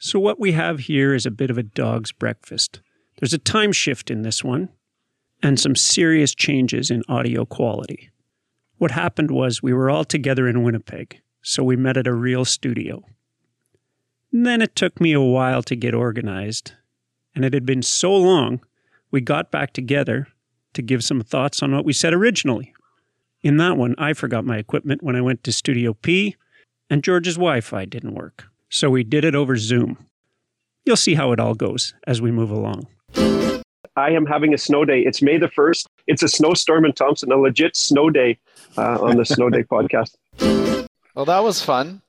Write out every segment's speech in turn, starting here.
So, what we have here is a bit of a dog's breakfast. There's a time shift in this one and some serious changes in audio quality. What happened was we were all together in Winnipeg, so we met at a real studio. And then it took me a while to get organized, and it had been so long, we got back together to give some thoughts on what we said originally. In that one, I forgot my equipment when I went to Studio P, and George's Wi Fi didn't work. So we did it over Zoom. You'll see how it all goes as we move along. I am having a snow day. It's May the 1st. It's a snowstorm in Thompson, a legit snow day uh, on the Snow Day podcast. Well, that was fun.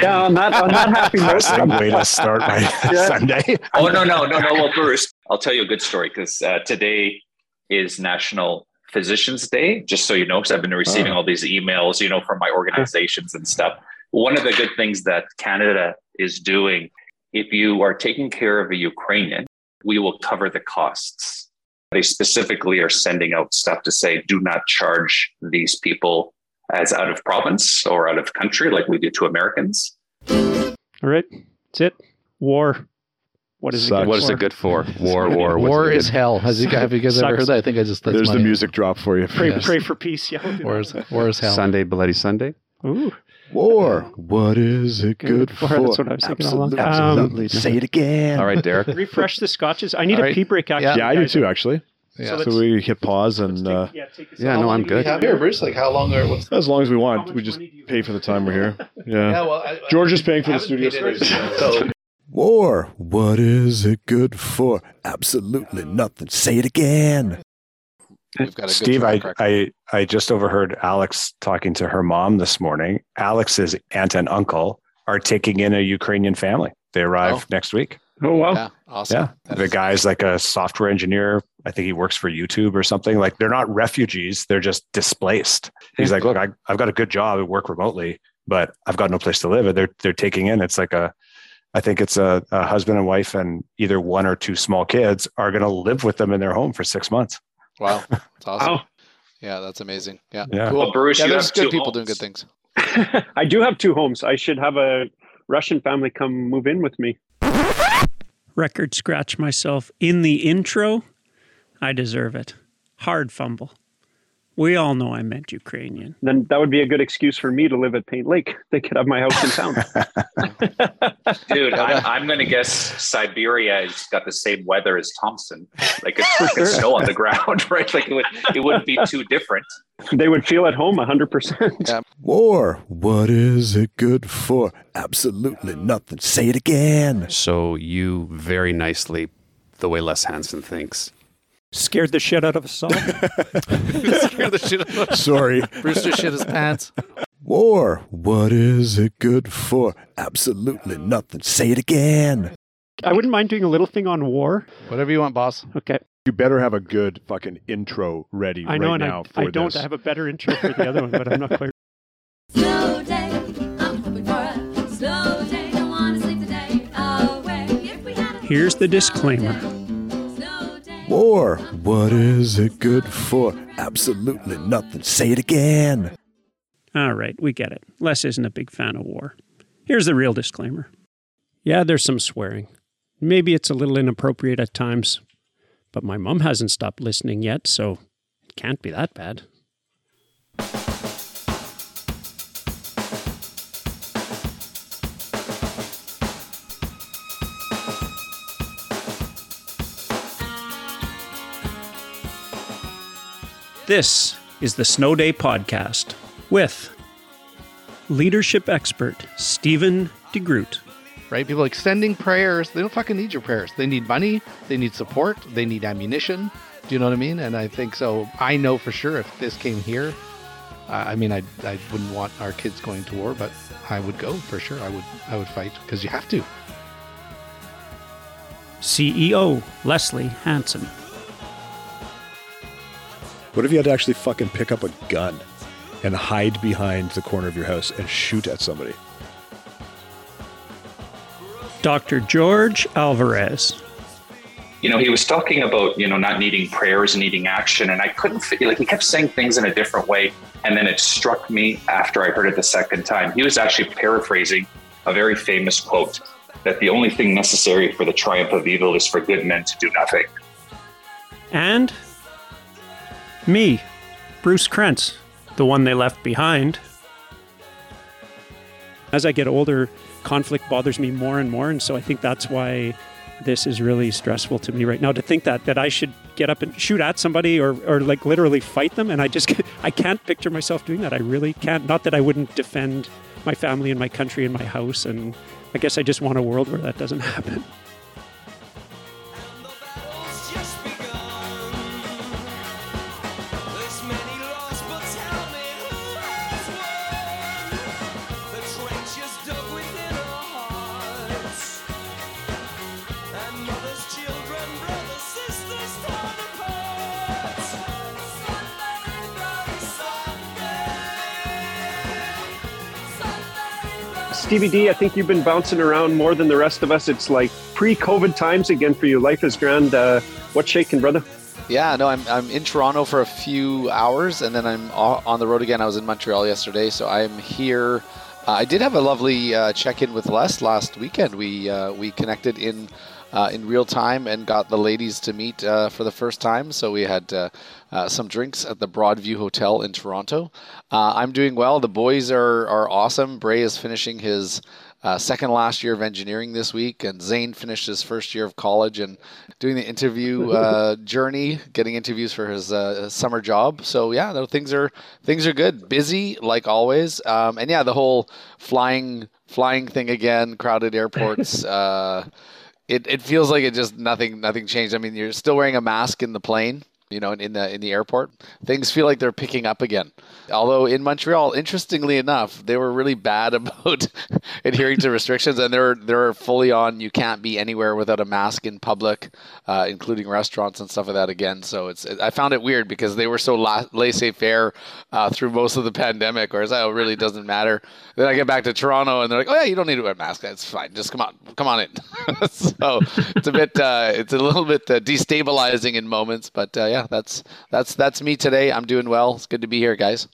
Yeah, on that, on that happy note. Same way to start my Yeah. Sunday. Oh no no no no! Well, Bruce, I'll tell you a good story because uh, today is National Physicians Day. Just so you know, because I've been receiving Oh. all these emails, you know, from my organizations and stuff. One of the good things that Canada is doing, if you are taking care of a Ukrainian, we will cover the costs. They specifically are sending out stuff to say, do not charge these people as out of province or out of country like we do to Americans. All right, that's it. War. What is Sucks. it? What is it good for? War, war. War is good- hell. Has you, have you guys ever Sucks. heard that? I think I just. That's There's my, the music drop for you. Pray, Yes. pray for peace. Yeah, we'll War is, war is hell. Sunday, Bloody Sunday. Ooh, War. What is it good Good for? for. That's what I was thinking all along. Absolutely. Um, Say it again. All right, Derek. refresh the scotches. I need All a right. pee break. Actually, Yeah, I do guys. too, actually. Yeah. So So let's- we hit pause let's and take- uh, yeah, take us Yeah, how no, I'm good. have here, Bruce. Like how long are what's as long as we How want, much we just money do you pay have? for the time we're here. Yeah. well, I, George is paying for I the haven't studio paid space. anything, So War. What is it good for? Absolutely nothing. Say it again. We've got a good Steve, I. I I just overheard Alex talking to her mom this morning. Alex's aunt and uncle are taking in a Ukrainian family. They arrive Oh. next week. Oh, wow. yeah, awesome. Yeah, That the is- guy's like a software engineer. I think he works for YouTube or something. Like they're not refugees; they're just displaced. He's like, look, I, I've got a good job. I work remotely, but I've got no place to live. And they're they're taking in. It's like a, I think it's a, a husband and wife and either one or two small kids are going to live with them in their home for six months. Wow, that's awesome. Wow. Yeah, that's amazing. Yeah, Yeah. cool. Well, Bruce, yeah, you there's good two people homes. doing good things. I do have two homes. I should have a Russian family come move in with me. record scratch myself in the intro. I deserve it. Hard fumble. We all know I meant Ukrainian. Then that would be a good excuse for me to live at Paint Lake. They could have my house in town. Dude, I'm, I'm going to guess Siberia has got the same weather as Thompson. Like it's freaking snow on the ground, right? Like it, would, it wouldn't be too different. they would feel at home 100%. Yeah. War. What is it good for? Absolutely nothing. Say it again. So you very nicely, the way Les Hansen thinks. Scared the shit out of us all. Scare the shit out of- Sorry. Bruce just shit his pants. War. What is it good for? Absolutely nothing. Say it again. I wouldn't mind doing a little thing on war. Whatever you want, boss. Okay. You better have a good fucking intro ready I know, right and now I, for I don't. I have a better intro for the other one, but I'm not quite. Slow day, I'm hoping for a slow day. Don't wanna sleep the day away. If we had a Here's the disclaimer. War. What is it good for? Absolutely nothing. Say it again. All right, we get it. Les isn't a big fan of war. Here's the real disclaimer. Yeah, there's some swearing. Maybe it's a little inappropriate at times, but my mum hasn't stopped listening yet, so it can't be that bad. This is the Snow Day Podcast with leadership expert Stephen DeGroot, Right? People extending prayers. They don't fucking need your prayers. They need money. They need support. They need ammunition. Do you know what I mean? And I think so. I know for sure if this came here, uh, I mean, I I wouldn't want our kids going to war, but I would go for sure. I would I would fight because you have to. CEO Leslie Hansen, What if you had to actually fucking pick up a gun and hide behind the corner of your house and shoot at somebody? Dr. George Alvarez, You know, he was talking about, you know, not needing prayers, and needing action. And I couldn't figure, like, he kept saying things in a different way. And then it struck me after I heard it the second time. He was actually paraphrasing a very famous quote. that the only thing necessary for the triumph of evil is for good men to do nothing. And me, Bruce Krentz, the one they left behind. As I get older, conflict bothers me more and more, and so I think that's why this is really stressful to me right now. To think that that I should get up and shoot at somebody or, or like literally fight them, and I just I can't picture myself doing that. I really can't. Not that I wouldn't defend my family and my country and my house, and I guess I just want a world where that doesn't happen. Stevie I think you've been bouncing around more than the rest of us. It's like pre-COVID times again for you. Life is grand. Uh, what's shaking, brother? Yeah, no, I'm, I'm in Toronto for a few hours and then I'm on the road again. I was in Montreal yesterday, so I'm here. Uh, I did have a lovely uh, check in with Les last weekend. We uh, we connected in uh, in real time and got the ladies to meet uh, for the first time. So we had uh, uh, some drinks at the Broadview Hotel in Toronto. Uh, I'm doing well. The boys are are awesome. Bray is finishing his uh, second last year of engineering this week, and Zane finished his first year of college and doing the interview uh, journey, getting interviews for his uh, summer job. So yeah, no, things are things are good, busy like always, um, and yeah, the whole flying flying thing again, crowded airports. it, it feels like it just nothing nothing changed. I mean, you're still wearing a mask in the plane, you know, in the in the airport. Things feel like they're picking up again. Although in Montreal, interestingly enough, they were really bad about adhering to restrictions, and they're they're fully on. You can't be anywhere without a mask in public, uh, including restaurants and stuff like that. Again, so it's I found it weird because they were so la- laissez-faire uh, through most of the pandemic, whereas oh, it really doesn't matter. Then I get back to Toronto, and they're like, "Oh yeah, you don't need to wear a mask. That's fine. Just come on, come on in." so it's a bit, uh, it's a little bit uh, destabilizing in moments, but uh, yeah, that's that's that's me today. I'm doing well. It's good to be here, guys.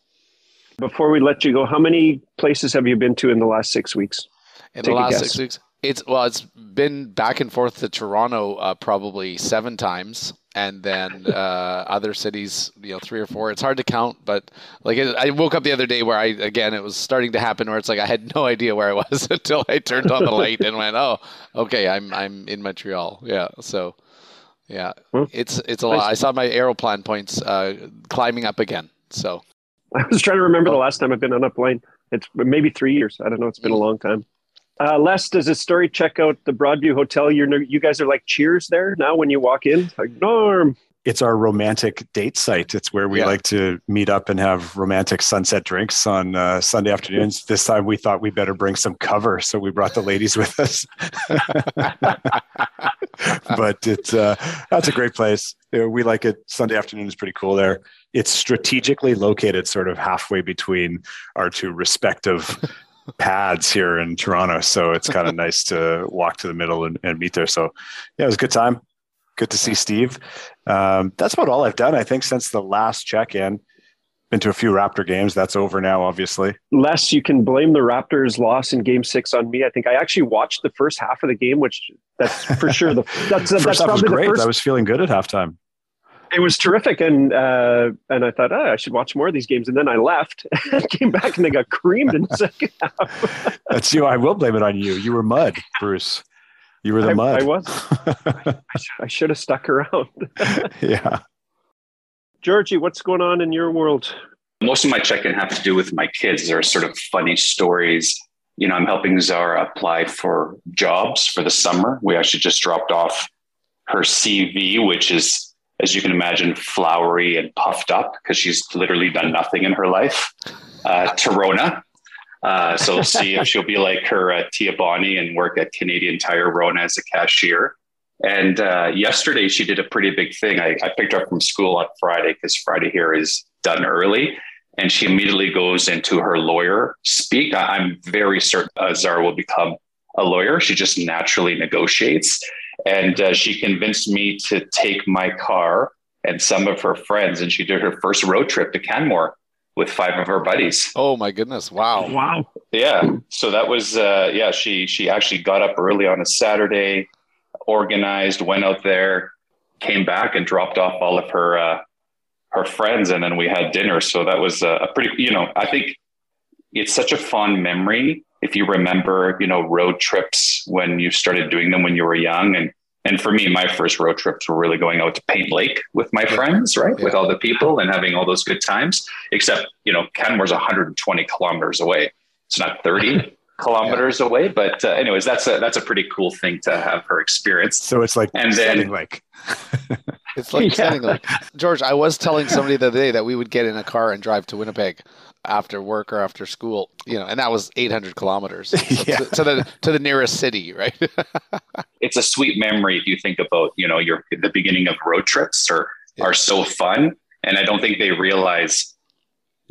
Before we let you go, how many places have you been to in the last six weeks? In Take the last six weeks, it's well, it's been back and forth to Toronto uh, probably seven times, and then uh, other cities, you know, three or four. It's hard to count, but like it, I woke up the other day where I again it was starting to happen where it's like I had no idea where I was until I turned on the light and went, oh, okay, I'm I'm in Montreal. Yeah, so yeah, Well, it's it's a lot. I saw my aeroplan points uh, climbing up again. So I was trying to remember the last time I've been on a plane. It's maybe three years. I don't know. It's been a long time. Uh, Les, does this story check out the Broadview Hotel? You're you guys are like cheers there now when you walk in. Like Norm, It's our romantic date site. It's where we Yeah. like to meet up and have romantic sunset drinks on uh, Sunday afternoons. This time we thought we better bring some cover, so we brought the ladies with us. but it's uh, that's a great place. We like it. Sunday afternoon is pretty cool there. It's strategically located, sort of halfway between our two respective pads here in Toronto. So it's kind of nice to walk to the middle and, and meet there. So yeah, it was a good time. Good to see Steve. Um, that's about all I've done, I think, since the last check-in. Been to a few Raptor games. That's over now, obviously. Les, you can blame the Raptors' loss in Game Six on me. I think I actually watched the first half of the game, which that's for sure. The that's that's half was great. first I was feeling good at halftime. It was terrific, and uh, and I thought, oh, I should watch more of these games. And then I left and came back, and they got creamed in the second half. That's you. I will blame it on you. You were mud, Bruce. You were the I, mud. I was. I, I should have stuck around. yeah. Georgie, what's going on in your world? Most of my check-in have to do with my kids. They're sort of funny stories. You know, I'm helping Zara apply for jobs for the summer. We actually just dropped off her CV, which is, as you can imagine, flowery and puffed up because she's literally done nothing in her life. Uh. Uh, so we'll see if she'll be like her uh, Tia Bonnie and work at Canadian Tire Rona as a cashier. And uh, yesterday she did a pretty big thing. I, I picked her up from school on Friday because Friday here is done early. And she immediately goes into her lawyer speak. I- I'm very certain uh, Zara will become a lawyer. She just naturally negotiates. And uh, she convinced me to take my car and some of her friends. And she did her first road trip to Canmore with five of her buddies. Oh my goodness! Wow. Wow. Yeah. So that was uh yeah, she she actually got up early on a Saturday, organized, went out there, came back and dropped off all of her uh her friends and then we had dinner. So that was uh, a pretty you know, I think it's such a fond memory if you remember, you know, road trips when you started doing them when you were young and and for me, my first road trips were really going out to Paint Lake with my friends, right? Yeah. With all the people and having all those good times. Except, you know, Canmore's 120 kilometers away. It's not 30 kilometers away, but uh, anyways, that's a that's a pretty cool thing to have her experience. So it's like And then- like It's like Yeah. setting like George. I was telling somebody the other day that we would get in a car and drive to Winnipeg after work or after school, you know, and that was 800 kilometers so Yeah. to, to the to the nearest city, right? It's a sweet memory if you think about, you know, your the beginning of road trips are Yeah. are so fun, and I don't think they realize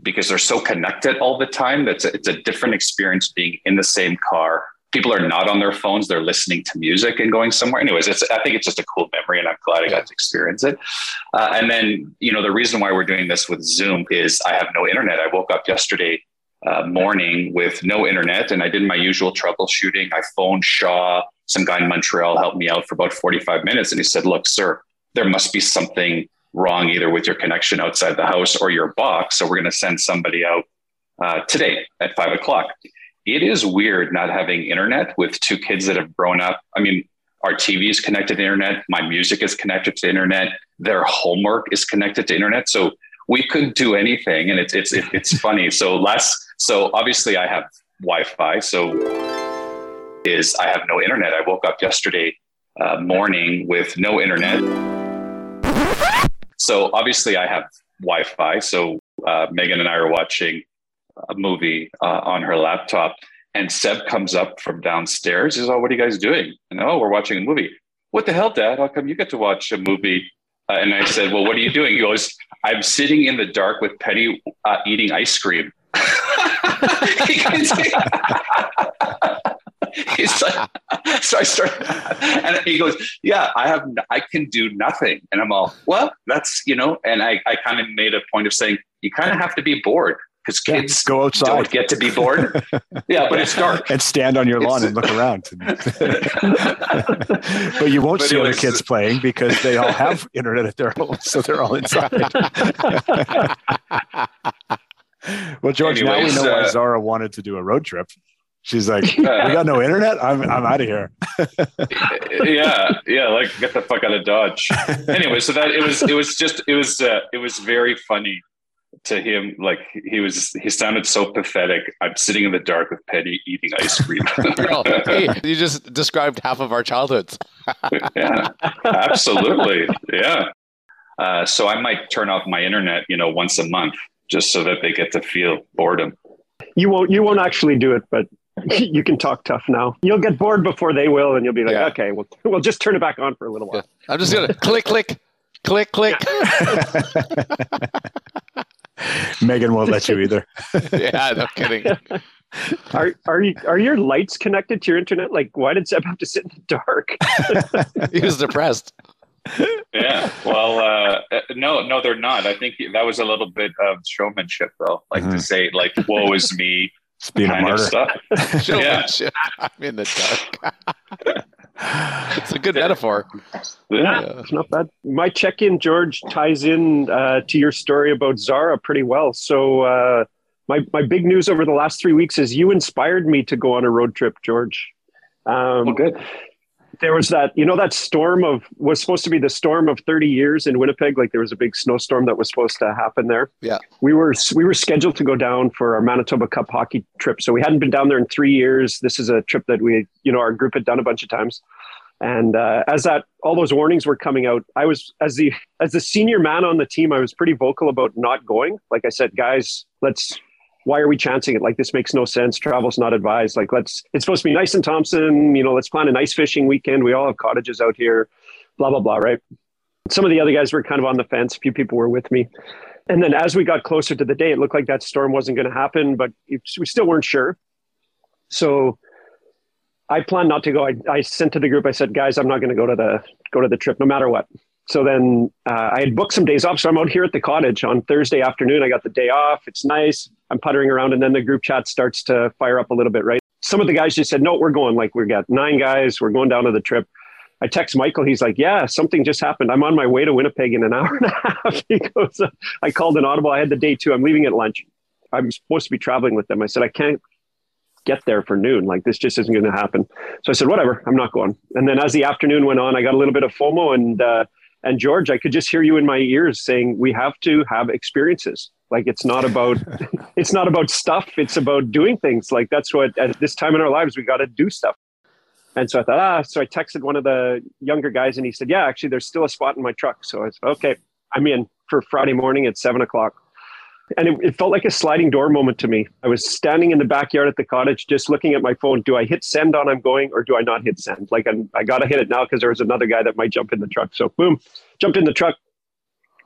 because they're so connected all the time. That's it's a different experience being in the same car. People are not on their phones; they're listening to music and going somewhere. Anyways, it's I think it's just a cool memory, and I'm glad I got to experience it. Uh, and then, you know, the reason why we're doing this with Zoom is I have no internet. I woke up yesterday uh, morning with no internet, and I did my usual troubleshooting. I phoned Shaw. Some guy in Montreal helped me out for about 45 minutes, and he said, "Look, sir, there must be something wrong either with your connection outside the house or your box. So we're going to send somebody out uh, today at five o'clock." It is weird not having internet with two kids that have grown up. I mean, our TV is connected to internet. My music is connected to internet. Their homework is connected to internet. So we couldn't do anything, and it's it's it's funny. So last, so obviously I have Wi-Fi. So is I have no internet. I woke up yesterday uh, morning with no internet. So obviously I have Wi-Fi. So uh, Megan and I are watching a movie uh, on her laptop, and Seb comes up from downstairs. He says, "Oh, what are you guys doing?" And oh, we're watching a movie. What the hell, Dad? How come you get to watch a movie? Uh, and I said, "Well, what are you doing?" He goes, "I'm sitting in the dark with Penny uh, eating ice cream." He's like, so I start, and he goes, "Yeah, I have, I can do nothing," and I'm all, "Well, that's you know," and I, I kind of made a point of saying, "You kind of have to be bored because Yeah, kids go outside don't get to be bored." yeah, but it's dark. and stand on your lawn and look around. but you won't But see other kids playing because they all have internet at their home, so they're all inside. well, George, now Anyways, we know why uh, Zara wanted to do a road trip. She's like, "We got no internet. I'm I'm out of here." yeah, yeah, like get the fuck out of Dodge. Anyway, so that it was it was just it was uh, it was very funny to him. Like he was he sounded so pathetic. I'm sitting in the dark with Penny eating ice cream. Well, hey, you just described half of our childhoods. yeah, absolutely. Yeah. Uh, so I might turn off my internet, you know, once a month, just so that they get to feel boredom. You won't. You won't actually do it, but you can talk tough now. You'll get bored before they will, and you'll be like, Yeah. "Okay, we'll we'll just turn it back on for a little while." I'm just gonna click, click, click, click. Megan won't let you either. Yeah, no kidding. Are are you are your lights connected to your internet? Like, why did Seb have to sit in the dark? He was depressed. Yeah. Well, uh, uh, no, no, they're not. I think that was a little bit of showmanship, though. Like to Mhm. say, like, "Woe is me," It's being a kind of martyr. stuff. Show Yeah. shit. I'm in the dark. it's a good metaphor. Yeah. Yeah. It's not bad. My check-in, George, ties in uh, to your story about Zara pretty well. So, uh, my my big news over the last three weeks is you inspired me to go on a road trip, George. Um, Well, good. There was that you know that storm of was supposed to be the storm of 30 years in winnipeg like there was a big snowstorm that was supposed to happen there. Yeah. we were we were scheduled to go down for our manitoba cup hockey trip so we hadn't been down there in three years. This is a trip that we you know our group had done a bunch of times. And uh, as that all those warnings were coming out i was as the as the senior man on the team i was pretty vocal about not going. Like i said guys let's why are we chancing it? Like this makes no sense. Travel's not advised. Like let's it's supposed to be nice in Thompson. You know, let's plan a nice fishing weekend. We all have cottages out here. Blah blah blah. Right. Some of the other guys were kind of on the fence. A few people were with me. And then as we got closer to the day, it looked like that storm wasn't going to happen, but it's, we still weren't sure. So I planned not to go. I, I sent to the group. I said, guys, I'm not going to go to the go to the trip, no matter what. So then uh, I had booked some days off. So I'm out here at the cottage on Thursday afternoon. I got the day off. It's nice. I'm puttering around, and then the group chat starts to fire up a little bit, right? Some of the guys just said, "No, we're going." Like we've got nine guys. We're going down to the trip. I text Michael. He's like, "Yeah, something just happened. I'm on my way to Winnipeg in an hour and a half." he goes, "I called an audible. I had the day two. I'm leaving at lunch. I'm supposed to be traveling with them." I said, "I can't get there for noon. Like this just isn't going to happen." So I said, "Whatever. I'm not going." And then as the afternoon went on, I got a little bit of FOMO and. Uh, and George, I could just hear you in my ears saying, "We have to have experiences. Like it's not about, it's not about stuff. It's about doing things. Like that's what at this time in our lives we got to do stuff." And so I thought, ah. So I texted one of the younger guys, and he said, "Yeah, actually, there's still a spot in my truck." So I said, "Okay, I'm in for Friday morning at seven o'clock." And it, it felt like a sliding door moment to me. I was standing in the backyard at the cottage, just looking at my phone. Do I hit send on I'm going, or do I not hit send? Like I'm, I got to hit it now because there was another guy that might jump in the truck. So boom, jumped in the truck.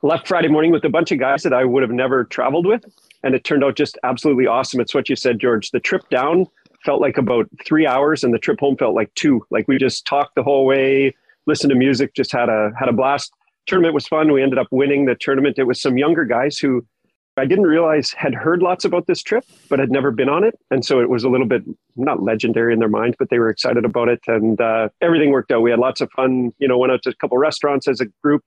Left Friday morning with a bunch of guys that I would have never traveled with, and it turned out just absolutely awesome. It's what you said, George. The trip down felt like about three hours, and the trip home felt like two. Like we just talked the whole way, listened to music, just had a had a blast. Tournament was fun. We ended up winning the tournament. It was some younger guys who I didn't realize had heard lots about this trip, but had never been on it. And so it was a little bit not legendary in their mind, but they were excited about it. And uh, everything worked out. We had lots of fun. You know, went out to a couple restaurants as a group,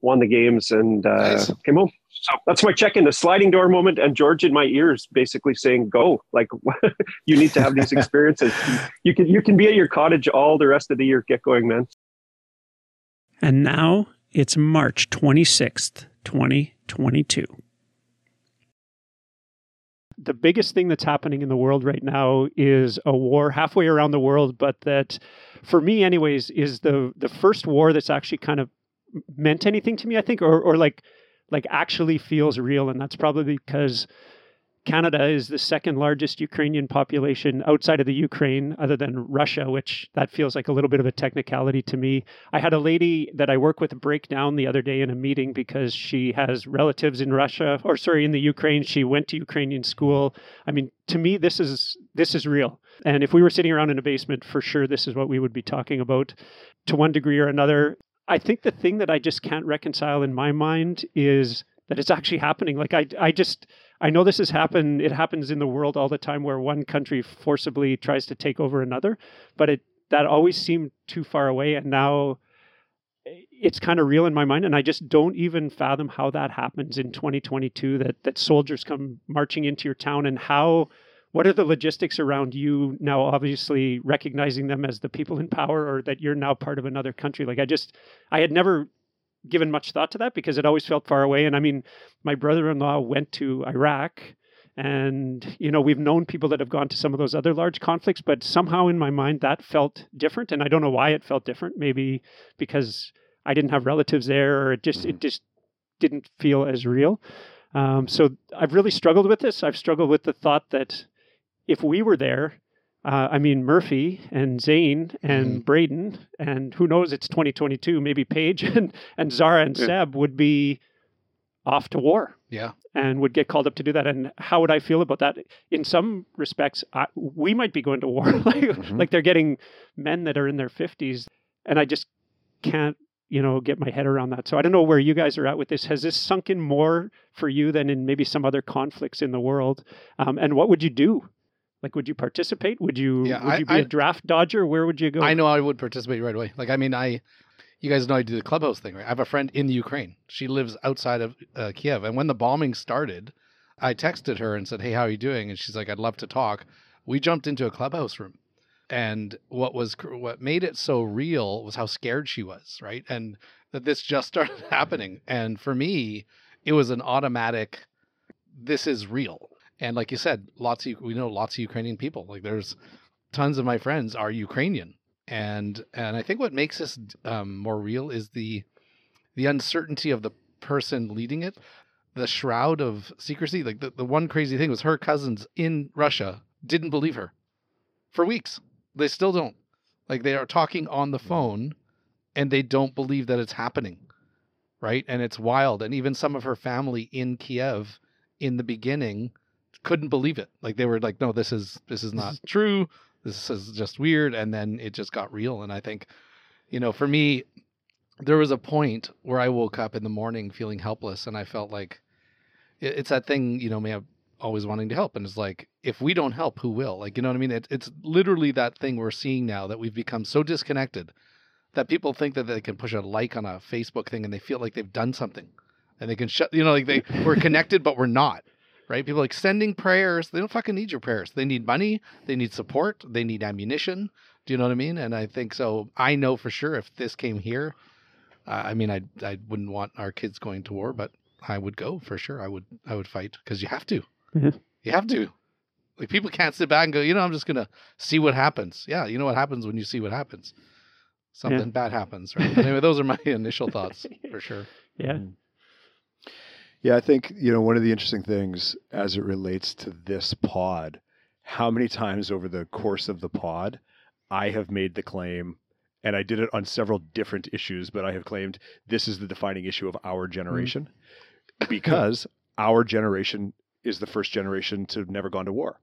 won the games, and uh, Nice. came home. So that's my check in the sliding door moment. And George in my ears basically saying, "Go! Like you need to have these experiences. you can you can be at your cottage all the rest of the year. Get going, man." And now it's March 26th, 2022. The biggest thing that's happening in the world right now is a war halfway around the world, but that for me anyways is the the first war that's actually kind of meant anything to me, I think, or or like like actually feels real. And that's probably because Canada is the second largest Ukrainian population outside of the Ukraine, other than Russia, which that feels like a little bit of a technicality to me. I had a lady that I work with break down the other day in a meeting because she has relatives in Russia, or sorry, in the Ukraine. She went to Ukrainian school. I mean, to me, this is this is real. And if we were sitting around in a basement, for sure, this is what we would be talking about to one degree or another. I think the thing that I just can't reconcile in my mind is that it's actually happening. Like I, I just, I know this has happened. It happens in the world all the time where one country forcibly tries to take over another, but it that always seemed too far away, and now eh, it's kind of real in my mind, and I just don't even fathom how that happens in 2022. That that soldiers come marching into your town, and how. What are the logistics around you now? Obviously, recognizing them as the people in power, or that you're now part of another country. Like I just, I had never given much thought to that because it always felt far away. And I mean, my brother-in-law went to Iraq, and you know we've known people that have gone to some of those other large conflicts, but somehow in my mind that felt different, and I don't know why it felt different. Maybe because I didn't have relatives there, or it just it just didn't feel as real. Um, so I've really struggled with this. I've struggled with the thought that if we were there, uh, I mean Murphy and Zane and Braden and who knows it's 2022, maybe Paige and and Zara and Yeah. Seb would be off to war Yeah. and would get called up to do that. And how would I feel about that? In some respects, I, we might be going to war. like, Mhm. like they're getting men that are in their 50s. And I just can't, you know, get my head around that. So I don't know where you guys are at with this. Has this sunk in more for you than in maybe some other conflicts in the world? Um, and what would you do? Like, would you participate? Would you, Yeah, would I- you be I- a draft dodger? Where would you go? I know I would participate right away. Like, I mean, I, you guys know I do the clubhouse thing, right? I have a friend in Ukraine. She lives outside of uh, Kiev. And when the bombing started, I texted her and said, Hey, how are you doing? And she's like, I'd love to talk. We jumped into a clubhouse room. And what was, what made it so real was how scared she was, right? And that this just started happening. And for me, it was an automatic, this is real. And like you said, lots of, we know lots of Ukrainian people. Like there's, tons of my friends are Ukrainian, and and I think what makes this um, more real is the the uncertainty of the person leading it, the shroud of secrecy. Like the, the one crazy thing was her cousins in Russia didn't believe her for weeks. They still don't. Like they are talking on the phone, and they don't believe that it's happening, right? And it's wild. And even some of her family in Kiev in the beginning couldn't believe it. Like they were like, no, this is this is not true this is just weird and then it just got real and i think you know for me there was a point where I woke up in the morning feeling helpless, and I felt like it- it's that thing, you know, me always wanting to help, and it's like if we don't help, who will? Like, you know what I mean? It, it's literally that thing we're seeing now that we've become so disconnected that people think that they can push a like on a Facebook thing and they feel like they've done something, and they can shut, you know, like they we're connected, but we're not. Right? People like sending prayers. They don't fucking need your prayers. They need money. They need support. They need ammunition. Do you know what I mean? And I think so. I know for sure if this came here, uh, I mean, I I wouldn't want our kids going to war, but I would go for sure. I would I would fight because you have to. Mhm. You have to. Like people can't sit back and go, you know, I'm just gonna see what happens. Yeah, you know what happens when you see what happens. Something bad happens, right? anyway, those are my initial thoughts for sure. Yeah. Yeah, I think, you know, one of the interesting things as it relates to this pod, how many times over the course of the pod I have made the claim, and I did it on several different issues, but I have claimed this is the defining issue of our mm. generation because our generation is the first generation to have never gone to war.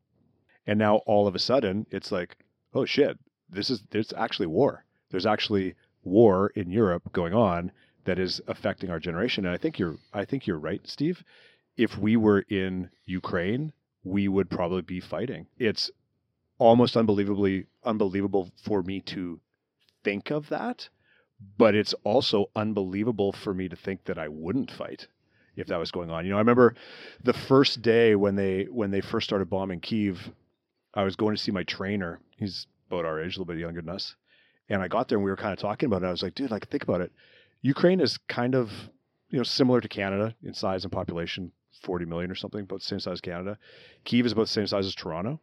And now all of a sudden it's like, oh shit, this is there's actually war. There's actually war in Europe going on that is affecting our generation. And I think you're I think you're right, Steve. If we were in Ukraine, we would probably be fighting. It's almost unbelievably unbelievable for me to think of that, but it's also unbelievable for me to think that I wouldn't fight if that was going on. You know, I remember the first day when they when they first started bombing Kiev, I was going to see my trainer. He's about our age, a little bit younger than us. And I got there and we were kind of talking about it. I was like, dude, like think about it. Ukraine is kind of, you know, similar to Canada in size and population, 40 million or something, about the same size as Canada. Kiev is about the same size as Toronto.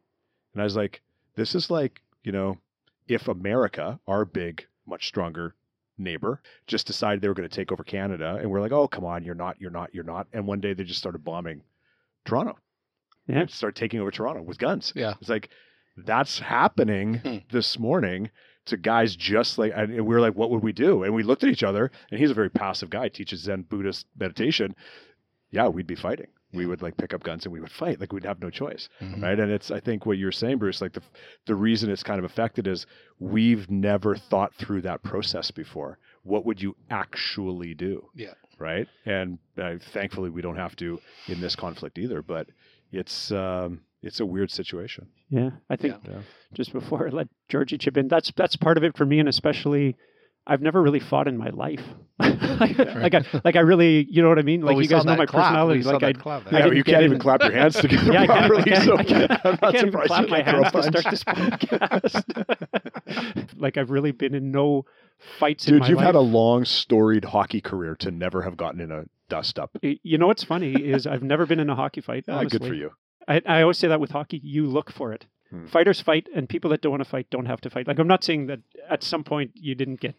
And I was like, this is like, you know, if America, our big, much stronger neighbor, just decided they were going to take over Canada, and we're like, oh, come on, you're not, you're not, you're not. And one day they just started bombing Toronto. Yeah. Start taking over Toronto with guns. Yeah. It's like, that's happening Hmm. this morning to guys just like, and we were like, what would we do? And we looked at each other, and he's a very passive guy, teaches Zen Buddhist meditation. Yeah, we'd be fighting. We would like pick up guns and we would fight. Like we'd have no choice Mhm. right? And it's I think what you're saying, Bruce. Like the the reason it's kind of affected is we've never thought through that process before. What would you actually do? Yeah. Right. And uh, thankfully, we don't have to in this conflict either. But it's um, it's a weird situation. Yeah. I think Yeah. just before I let Georgie chip in, that's that's part of it for me, and especially. I've never really fought in my life. like, like I, like I really, you know what I mean? Like Well, we you guys know my clap. personality. We Like I, clap. I Yeah, didn't you can't even clap your hands together yeah, I can't, properly. I can't, so I can't, I'm I can't even clap my can't throw hands to punch. start this podcast. like I've really been in no fights in Dude, my you've life. had a long, storied hockey career to never have gotten in a dust up. You know what's funny is I've never been in a hockey fight. Ah, good for you. I, I always say that with hockey, you look for it. Hmm. Fighters fight, and people that don't want to fight don't have to fight. Like I'm not saying that at some point you didn't get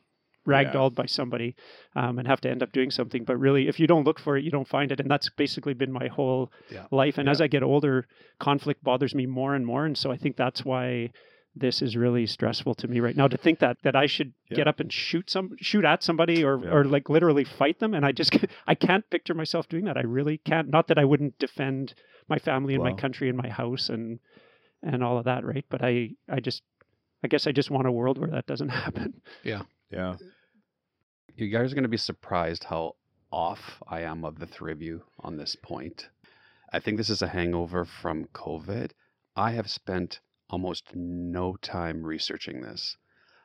ragdolled by somebody um, and have to end up doing something, but really, if you don't look for it, you don't find it, and that's basically been my whole Yeah. life. And as I get older, conflict bothers me more and more, and so I think that's why this is really stressful to me right now. To think that that I should Yeah. get up and shoot some shoot at somebody or Yeah. or like literally fight them, and I just I can't picture myself doing that. I really can't. Not that I wouldn't defend my family and my country and my house and and all of that, right? But I I just I guess I just want a world where that doesn't happen. Yeah. Yeah. You guys are going to be surprised how off I am of the three of you on this point. I think this is a hangover from COVID. I have spent almost no time researching this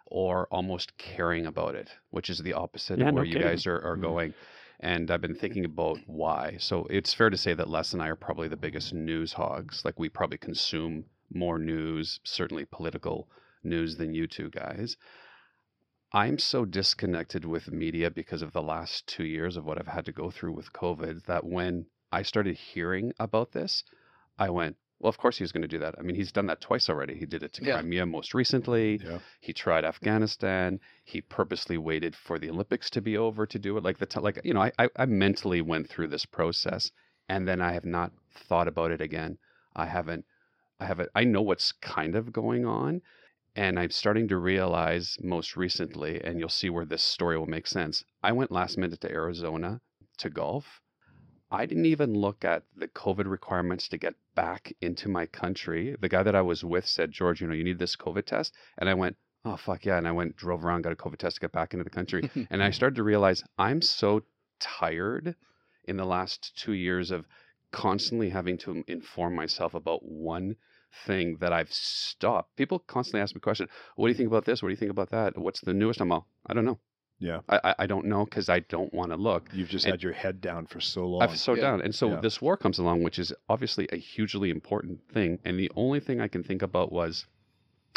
or almost caring about it, which is the opposite Yeah, of no where you kidding. guys are, are Mhm. going. And I've been thinking about why. So it's fair to say that Les and I are probably the biggest news hogs. Like we probably consume more news, certainly political news, than you two guys. I'm so disconnected with media because of the last two years of what I've had to go through with COVID that when I started hearing about this, I went, well, of course he was going to do that. I mean, he's done that twice already. He did it to Yeah. Crimea most recently. Yeah. He tried Afghanistan. He purposely waited for the Olympics to be over to do it. Like the t- like you know, I, I I mentally went through this process, and then I have not thought about it again. I haven't. I haven't. I know what's kind of going on, and I'm starting to realize most recently, and you'll see where this story will make sense. I went last minute to Arizona to golf. I didn't even look at the COVID requirements to get back into my country. The guy that I was with said, George, you know, you need this COVID test. And I went, oh fuck yeah, and I went drove around, got a COVID test, to get back into the country, and I started to realize I'm so tired in the last two years of constantly having to inform myself about one thing that I've stopped. People constantly ask me questions. What do you think about this? What do you think about that? What's the newest? I'm all, I don't know. Yeah. I, I, I don't know because I don't want to look. You've just And- had your head down for so long. I've slowed Yeah. down. And so Yeah. this war comes along, which is obviously a hugely important thing. And the only thing I can think about was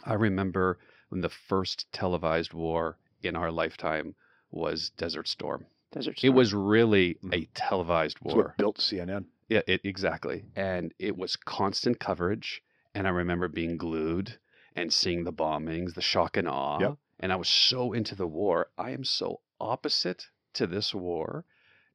I remember when the first televised war in our lifetime was Desert Storm. Desert Storm. It was really a mm-hmm. televised It's war. what built CNN. Yeah, it, exactly. And it was constant coverage. And I remember being glued and seeing the bombings, the shock and awe. Yep. And I was so into the war. I am so opposite to this war.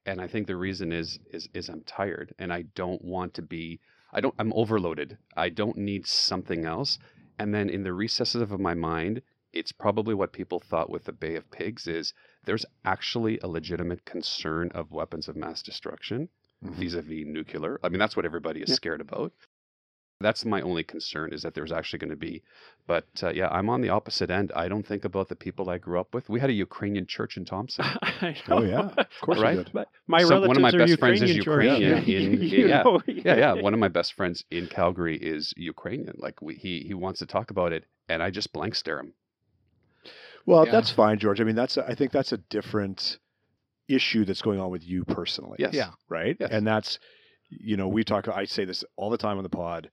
And I think the reason is is is I'm tired and I don't want to be I don't I'm overloaded. I don't need something else. And then in the recesses of my mind, it's probably what people thought with the Bay of Pigs is there's actually a legitimate concern of weapons of mass destruction Mhm. vis-a-vis nuclear. I mean, that's what everybody is Yeah. scared about. That's my only concern is that there's actually going to be. But uh, yeah, I'm on the opposite end. I don't think about the people I grew up with. We had a Ukrainian church in Thompson. I Oh yeah, of course Right? you did. But my So relatives one of my are best friends is Ukrainian, George. Ukrainian in- You yeah. know, yeah, yeah. One of my best friends in Calgary is Ukrainian. Like we, he he wants to talk about it, and I just blank stare him. Well, Yeah. that's fine, George. I mean, that's I think that's a different issue that's going on with you personally. Yes. Yeah. Right. Yes. And that's, you know, we talk. I say this all the time on the pod.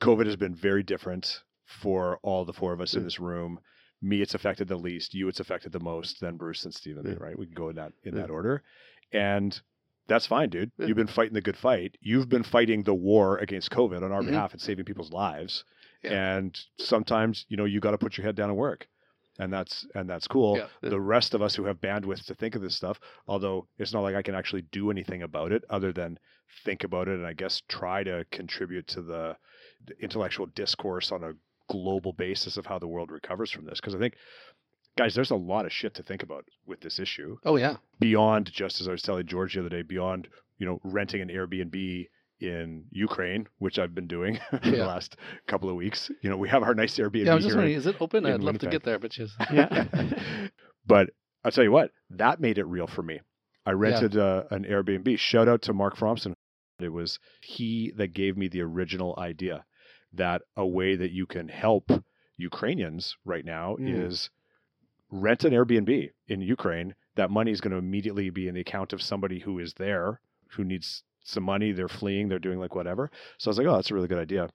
COVID has been very different for all the four of us in Mm. this room. Me, it's affected the least. You, it's affected the most. Then Bruce and Stephen. Yeah. Right. We can go in that in Yeah. that order, and that's fine, dude. Yeah. You've been fighting the good fight. You've been fighting the war against COVID on our Mhm. behalf and saving people's lives. Yeah. And sometimes, you know, you got to put your head down and work, and that's and that's cool Yeah. the rest of us who have bandwidth to think of this stuff, although it's not like I can actually do anything about it other than think about it and I guess try to contribute to the intellectual discourse on a global basis of how the world recovers from this. Because I think, guys, there's a lot of shit to think about with this issue Oh yeah. beyond just as I was telling George the other day, beyond you know renting an Airbnb in Ukraine, which I've been doing for the last couple of weeks. You know, we have our nice Airbnb Yeah, I was just wondering, is it open? I'd love to get there, but just Yeah. but I'll tell you what, that made it real for me. I rented uh, an Airbnb. Shout out to Mark Fromson. It was he that gave me the original idea that a way that you can help Ukrainians right now Mm. is rent an Airbnb in Ukraine. That money is going to immediately be in the account of somebody who is there, who needs some money. They're fleeing, they're doing like whatever. So I was like, oh, that's a really good idea.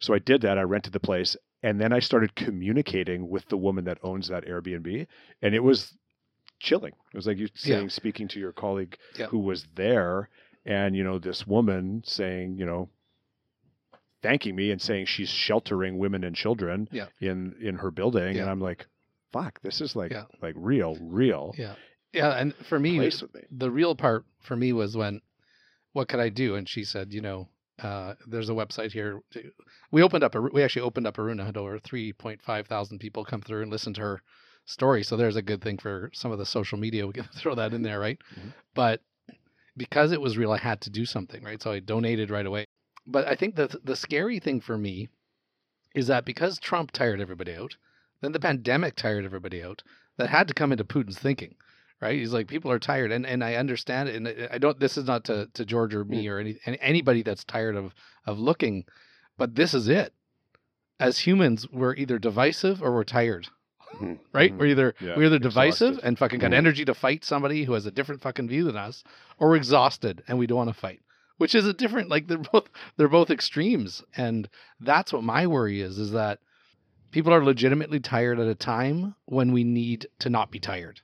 So I did that. I rented the place. And then I started communicating with the woman that owns that Airbnb. And it was chilling. It was like you Yeah. saying, speaking to your colleague Yeah. who was there. And, you know, this woman saying, you know, thanking me and saying she's sheltering women and children Yeah. in in her building. Yeah. And I'm like, fuck, this is like Yeah. like real, real. yeah, yeah. And for me, me. the real part for me was when, what could I do? And she said, you know, uh, there's a website here. We opened up a, we actually opened up Aruna, had over 3.5 thousand people come through and listen to her story. So there's a good thing for some of the social media. We can throw that in there, right? Mhm. But because it was real, I had to do something, right? So I donated right away. But I think the the scary thing for me is that because Trump tired everybody out, then the pandemic tired everybody out. That had to come into Putin's thinking right? He's like, people are tired, and and I understand it, and I don't. This is not to, to George or me or any any- anybody that's tired of of looking, but this is it. As humans, we're either divisive or we're tired, Mhm. right? Mhm. We're either Yeah, we're either divisive exhausted. and fucking got Mhm. energy to fight somebody who has a different fucking view than us, or we're exhausted and we don't want to fight. Which is a different, like they're both they're both extremes, and that's what my worry is: is that people are legitimately tired at a time when we need to not be tired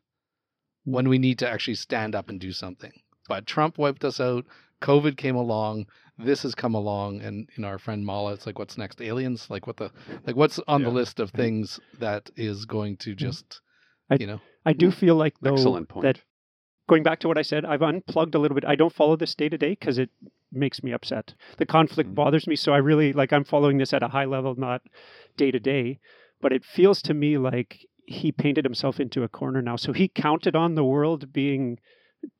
when we need to actually stand up and do something. But Trump wiped us out. COVID came along. This has come along, and you know our friend Mala. It's like, what's next? Aliens? Like what the like? What's on the list of things that is going to just, I- you know? I do feel like though Excellent point. that going back to what I said, I've unplugged a little bit. I don't follow this day to day because it makes me upset. The conflict Mhm. bothers me, so I really like I'm following this at a high level, not day to day. But it feels to me like he painted himself into a corner now. So he counted on the world being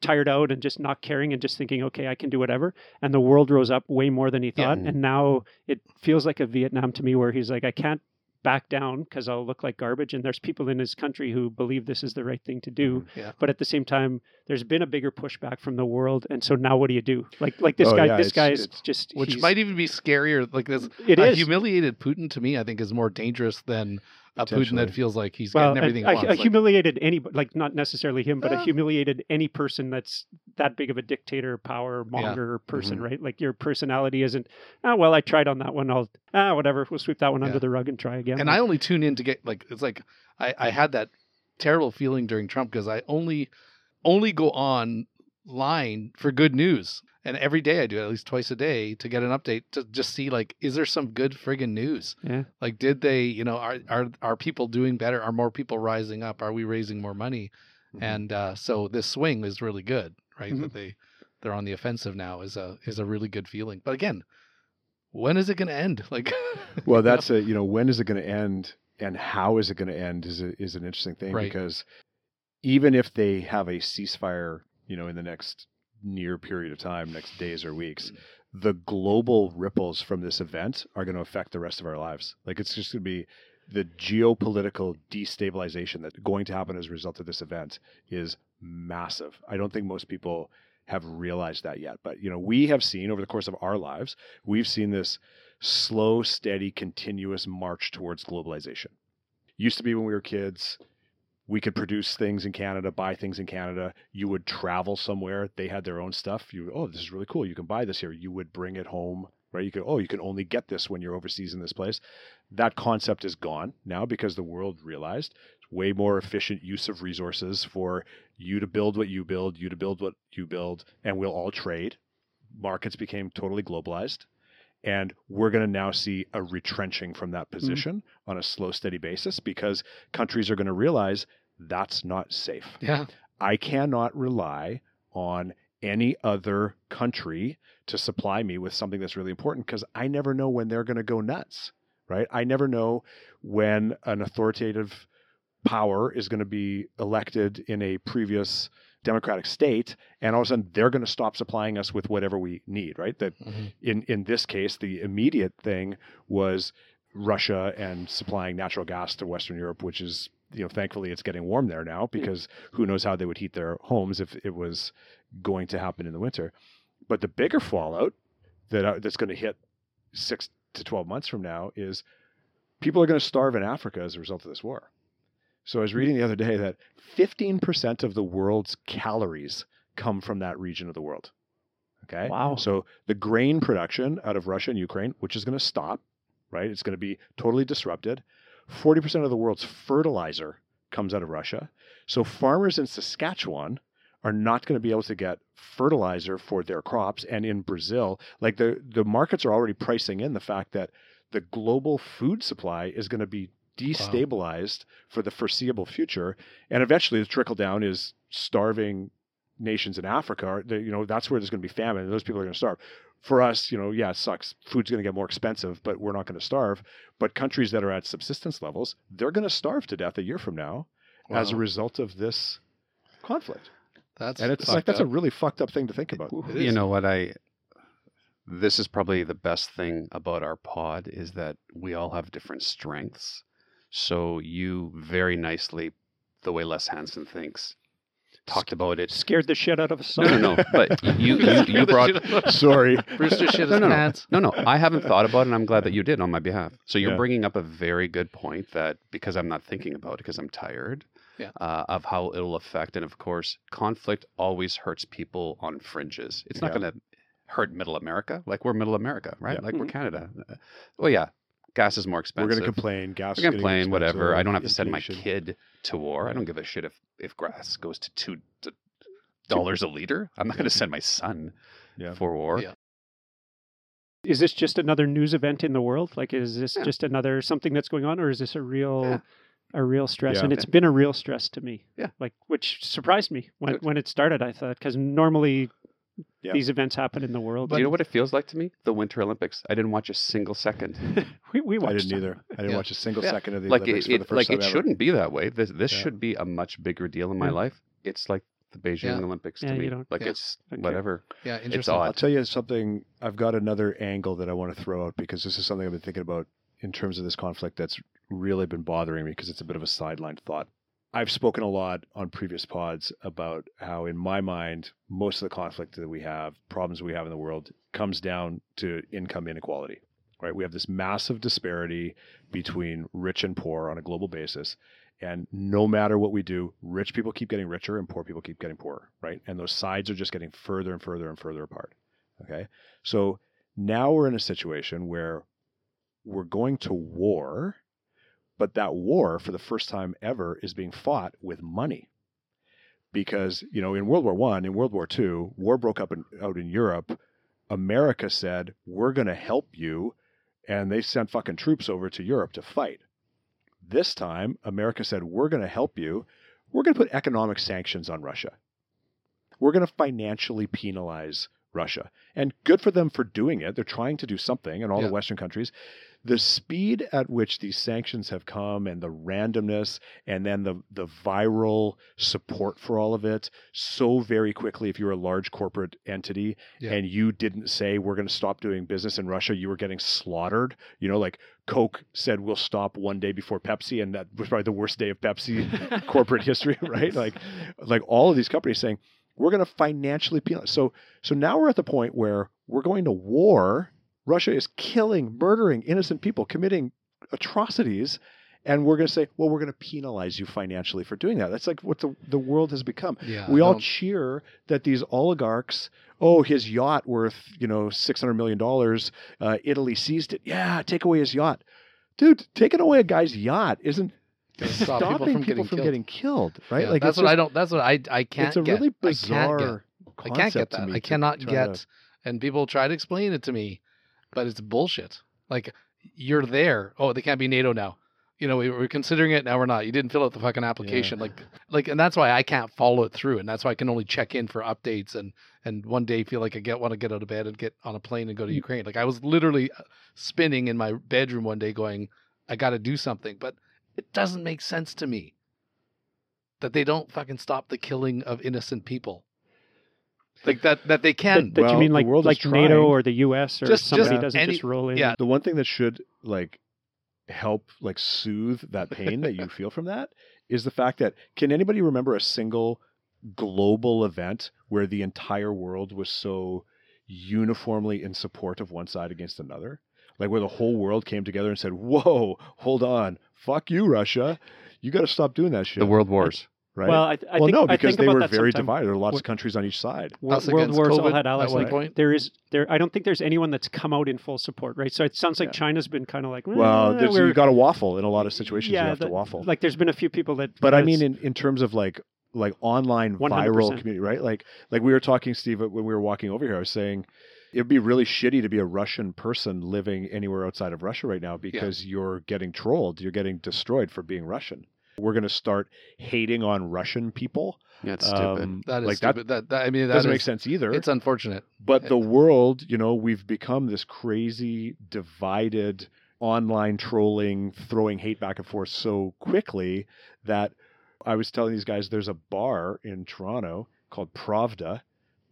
tired out and just not caring and just thinking, okay, I can do whatever. And the world rose up way more than he Yeah. thought. And now it feels like a Vietnam to me where he's like, I can't back down because I'll look like garbage. And there's people in his country who believe this is the right thing to do. Yeah. But at the same time, there's been a bigger pushback from the world. And so now what do you do? Like like this Oh, guy, yeah, this guy is just Which might even be scarier. Like this, it a is. humiliated Putin to me, I think, is more dangerous than a Putin that feels like he's well, getting everything a, he wants. a Like, humiliated any, like not necessarily him, but a humiliated any person that's that big of a dictator, power monger person, Mm-hmm. right? Like your personality isn't. Oh well, I tried on that one. I'll ah whatever. We'll sweep that one Yeah. under the rug and try again. and I only tune in to get like it's like I, I had that terrible feeling during Trump because I only only go on line for good news. And every day I do it at least twice a day to get an update to just see like is there some good friggin' news? yeah. Like did they, you know, are are are people doing better? Are more people rising up? Are we raising more money? Mhm. And uh, so this swing is really good, right? Mhm. That they they're on the offensive now is a is a really good feeling. But again, when is it going to end? Like, well, that's a you know when is it going to end and how is it going to end is a, is an interesting thing Right. because even if they have a ceasefire, you know, in the next near period of time, next days or weeks, mm. the global ripples from this event are going to affect the rest of our lives. Like it's just going to be the geopolitical destabilization that's going to happen as a result of this event is massive. I don't think most people have realized that yet, but you know, we have seen over the course of our lives, we've seen this slow, steady, continuous march towards globalization. Used to be when we were kids, we could produce things in Canada, buy things in Canada. You would travel somewhere, they had their own stuff. You, oh, this is really cool. You can buy this here. You would bring it home, right? You could, oh, you can only get this when you're overseas in this place. That concept is gone now because the world realized it's way more efficient use of resources for you to build what you build, you to build what you build, and we'll all trade. Markets became totally globalized. And we're going to now see a retrenching from that mm. position on a slow, steady basis because countries are going to realize that's not safe. yeah, I cannot rely on any other country to supply me with something that's really important because I never know when they're going to go nuts, right? I never know when an authoritative power is going to be elected in a previous democratic state and all of a sudden they're going to stop supplying us with whatever we need, right? That Mhm. in in this case the immediate thing was Russia and supplying natural gas to Western Europe, which is you know thankfully it's getting warm there now because who knows how they would heat their homes if it was going to happen in the winter. But the bigger fallout that uh, that's going to hit six to twelve months from now is people are going to starve in Africa as a result of this war. So I was reading the other day that 15% of the world's calories come from that region of the world. Okay. Wow. So the grain production out of Russia and Ukraine, which is going to stop, right? It's going to be totally disrupted. 40% of the world's fertilizer comes out of Russia. So farmers in Saskatchewan are not going to be able to get fertilizer for their crops. And in Brazil, like the, the markets are already pricing in the fact that the global food supply is going to be destabilized for the foreseeable future. And eventually the trickle down is starving nations in Africa. You know, that's where there's going to be famine. And those people are going to starve. For us, you know, yeah, it sucks. Food's going to get more expensive, but we're not going to starve. But countries that are at subsistence levels, they're going to starve to death a year from now as a result of this conflict. that's And it's like fucked that's a really fucked up thing to think about. It you is. know what I this is probably the best thing about our pod is that we all have different strengths. So you very nicely, the way Les Hansen thinks, talked about it. Scared the shit out of us. No, no, no. But you you, you brought Sorry. Brewster shit No, his no, no. pants. no, no. I haven't thought about it. and I'm glad that you did on my behalf. So you're Yeah. bringing up a very good point that because I'm not thinking about it because I'm tired Yeah. uh, of how it'll affect, and of course, conflict always hurts people on fringes. It's not Yeah. going to hurt Middle America. Like we're Middle America, right? Yeah. Like we're Canada. Uh, Well, yeah, gas is more expensive. We're going to complain. Gas. We're gonna complain, whatever. I don't have to send my kid to war. I don't give a shit if if gas goes to two d- dollars a liter. I'm not going to send my son Yeah. for war. Yeah. Is this just another news event in the world? Like, is this Yeah. just another something that's going on, or is this a real, Yeah. a real stress? Yeah. And it's been a real stress to me. Yeah. Like, which surprised me when Good. when it started. I thought because normally Yeah. these events happen in the world. Do you know what it feels like to me? The Winter Olympics. I didn't watch a single second. we we I didn't them. either. I didn't Yeah. watch a single Yeah. second of the like Olympics it, for the first like time it ever. shouldn't be that way. This this Yeah. should be a much bigger deal in my Yeah. life. It's like the Beijing Yeah. Olympics to Yeah, you me. don't- like yeah. it's Okay. whatever. Yeah, It's interesting. odd. I'll tell you something. I've got another angle that I want to throw out because this is something I've been thinking about in terms of this conflict that's really been bothering me because it's a bit of a sideline thought. I've spoken a lot on previous pods about how, in my mind, most of the conflict that we have, problems we have in the world, comes down to income inequality. Right? We have this massive disparity between rich and poor on a global basis. And no matter what we do, rich people keep getting richer and poor people keep getting poorer, right? And those sides are just getting further and further and further apart. Okay. So now we're in a situation where we're going to war, but that war, for the first time ever, is being fought with money. Because, you know, in World War One, in World War Two, war broke up in, out in Europe. America said, We're going to help you. And they sent fucking troops over to Europe to fight. This time, America said, We're going to help you. We're going to put economic sanctions on Russia. We're going to financially penalize Russia. And good for them for doing it. They're trying to do something in all Yeah. the Western countries. The speed at which these sanctions have come and the randomness and then the, the viral support for all of it so very quickly, if you're a large corporate entity Yeah. and you didn't say we're going to stop doing business in Russia, you were getting slaughtered. You know, like Coke said we'll stop one day before Pepsi, and that was probably the worst day of Pepsi corporate history, right? Like, like all of these companies saying we're going to financially penalize. So, so now we're at the point where we're going to war. Russia is killing, murdering innocent people, committing atrocities, and we're going to say, well, we're going to penalize you financially for doing that. That's like what the the world has become. Yeah, we all cheer that these oligarchs. Oh, his yacht worth you know six hundred million dollars. Uh, Italy seized it. Yeah, take away his yacht, dude. Taking away a guy's yacht isn't stop stopping people from getting killed. getting killed, right? Yeah, like that's what I don't. That's what I I can't get. It's a get. really I can't get. bizarre. I can't get that. I cannot get. to- And people try to explain it to me, but it's bullshit. Like you're there. Oh, they can't be NATO now. You know, we were considering it. Now we're not. You didn't fill out the fucking application. Like, like, and that's why I can't follow it through, and that's why I can only check in for updates and and one day feel like I get want to get out of bed and get on a plane and go Mm. to Ukraine. Like I was literally uh, spinning in my bedroom one day, going, I got to do something, but it doesn't make sense to me that they don't fucking stop the killing of innocent people. Like that that they can. That Well, you mean like world is like NATO or the U.S. or Just- somebody just doesn't any- just roll in? yeah. the one thing that should like help like soothe that pain that you feel from that is the fact that can anybody remember a single global event where the entire world was so uniformly in support of one side against another like where the whole world came together and said whoa hold on fuck you russia you got to stop doing that shit The world wars. Right Well, I, I well think no I because think they were very sometime. divided there are lots What- of countries on each side Wo- Us World against Wars all had allies. like, point. There is there. I don't think there's anyone that's come out in full support, right? So it sounds like Yeah. China's been kind of like, well "Eh, there's, we're-" you got to waffle in a lot of situations yeah, you have to waffle Like there's been a few people that. but I mean, in, in terms of like like online 100%. viral community, right? Like like we were talking, Steve, when we were walking over here. I was saying it'd be really shitty to be a Russian person living anywhere outside of Russia right now because you're getting trolled, you're getting destroyed for being Russian. We're going to start hating on Russian people. Yeah, stupid. Um, That is like stupid. That, that I mean, that that doesn't make sense either. It's unfortunate. But the world, you know, we've become this crazy, divided, online trolling, throwing hate back and forth so quickly that I was telling these guys there's a bar in Toronto called Pravda,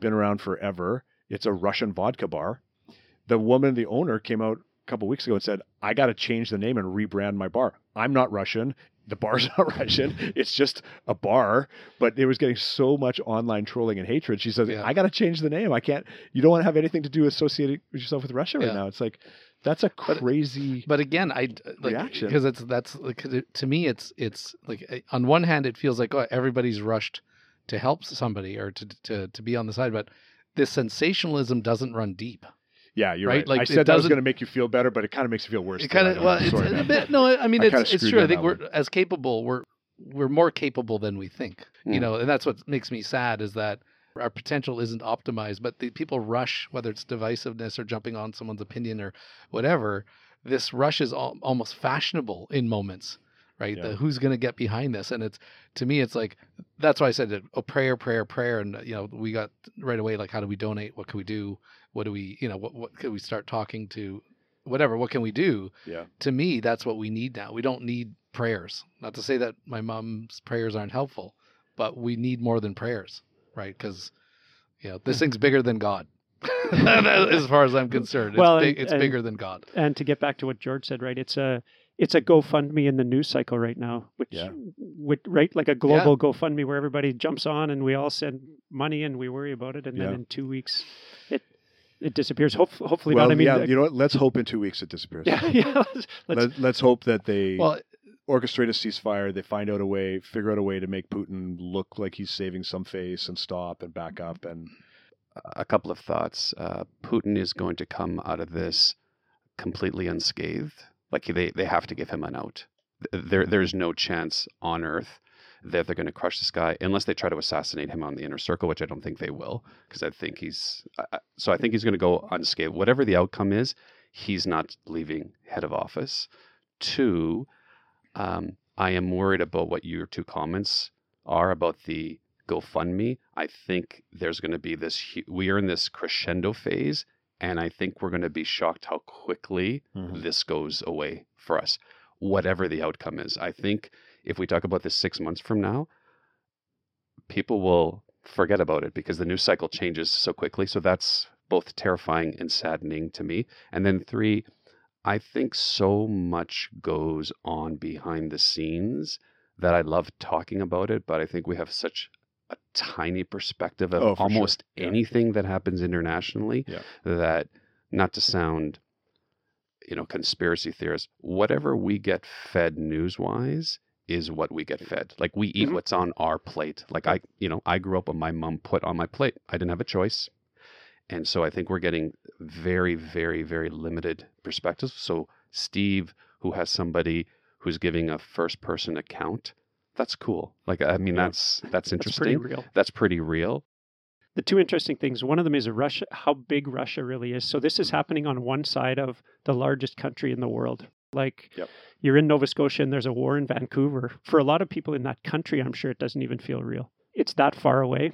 been around forever. It's a Russian vodka bar. The woman, the owner, came out a couple weeks ago and said, I got to change the name and rebrand my bar. I'm not Russian. The bar's not Russian. It's just a bar. But it was getting so much online trolling and hatred. She says, Yeah. I got to change the name. I can't, you don't want to have anything to do associated with yourself with Russia right Yeah. now. It's like, that's a crazy. But again, I like Reaction. because it's that's like to me, it's it's like eh, on one hand, it feels like oh, everybody's rushed to help somebody or to to to be on the side, but this sensationalism doesn't run deep. Yeah, you're right? right. Like, I said that was going to make you feel better, but it kind of makes you feel worse. It kind of well, know. it's a bit. No, I mean I it's it's true. I think we're as capable. We're we're more capable than we think. You Mm. know, and that's what makes me sad is that our potential isn't optimized. But the people rush, whether it's divisiveness or jumping on someone's opinion or whatever. This rush is al- almost fashionable in moments, right? Yeah. The, who's going to get behind this? And it's to me, it's like that's why I said, oh, prayer, prayer, prayer, and you know, we got right away like, how do we donate? What can we do? What do we, you know, what what can we start talking to? Whatever, what can we do? Yeah. to me, that's what we need now. We don't need prayers. Not to say that my mom's prayers aren't helpful, but we need more than prayers, right? Because you know this thing's bigger than God. as far as I'm concerned. It's, Well, big, and- it's and- bigger than God. And to get back to what George said, right? It's a it's a GoFundMe in the news cycle right now, which, Yeah. which right, like a global GoFundMe where everybody jumps on and we all send money and we worry about it, and Yeah. then in two weeks, it it disappears. Hope, hopefully well, not. I mean, yeah, uh, you know what? Let's hope in two weeks it disappears. yeah, yeah. Let's, let's, Let, let's hope that they Well, orchestrate a ceasefire. They find out a way, figure out a way to make Putin look like he's saving some face and stop and back up. And a couple of thoughts. Uh, Putin is going to come out of this completely unscathed. Like they, they have to give him an out. There, there's no chance on earth that they're going to crush this guy unless they try to assassinate him on the inner circle, which I don't think they will, because I think he's. So I think he's going to go unscathed. Whatever the outcome is, he's not leaving head of office. Two, um, I am worried about what your two comments are about the GoFundMe. I think there's going to be this. We are in this crescendo phase, and I think we're going to be shocked how quickly Mhm. this goes away for us, whatever the outcome is. I think if we talk about this six months from now, people will forget about it because the news cycle changes so quickly. So that's both terrifying and saddening to me. And then three, I think so much goes on behind the scenes that I love talking about it, but I think we have such a tiny perspective of Oh, for sure. almost Yeah. anything that happens internationally Yeah. that not to sound you know conspiracy theorists whatever we get fed news wise is what we get fed like we eat Mhm. what's on our plate like i you know i grew up with my mom put on my plate i didn't have a choice and so i think we're getting very very very limited perspectives so steve who has somebody who's giving a first person account that's cool. Like i mean Yeah. that's that's it's pretty interesting. real. that's pretty real. The two interesting things one of them is russia how big russia really is. So this is happening on one side of the largest country in the world. Like Yep. you're in nova scotia and there's a war in vancouver. For a lot of people in that country i'm sure it doesn't even feel real. It's that far away.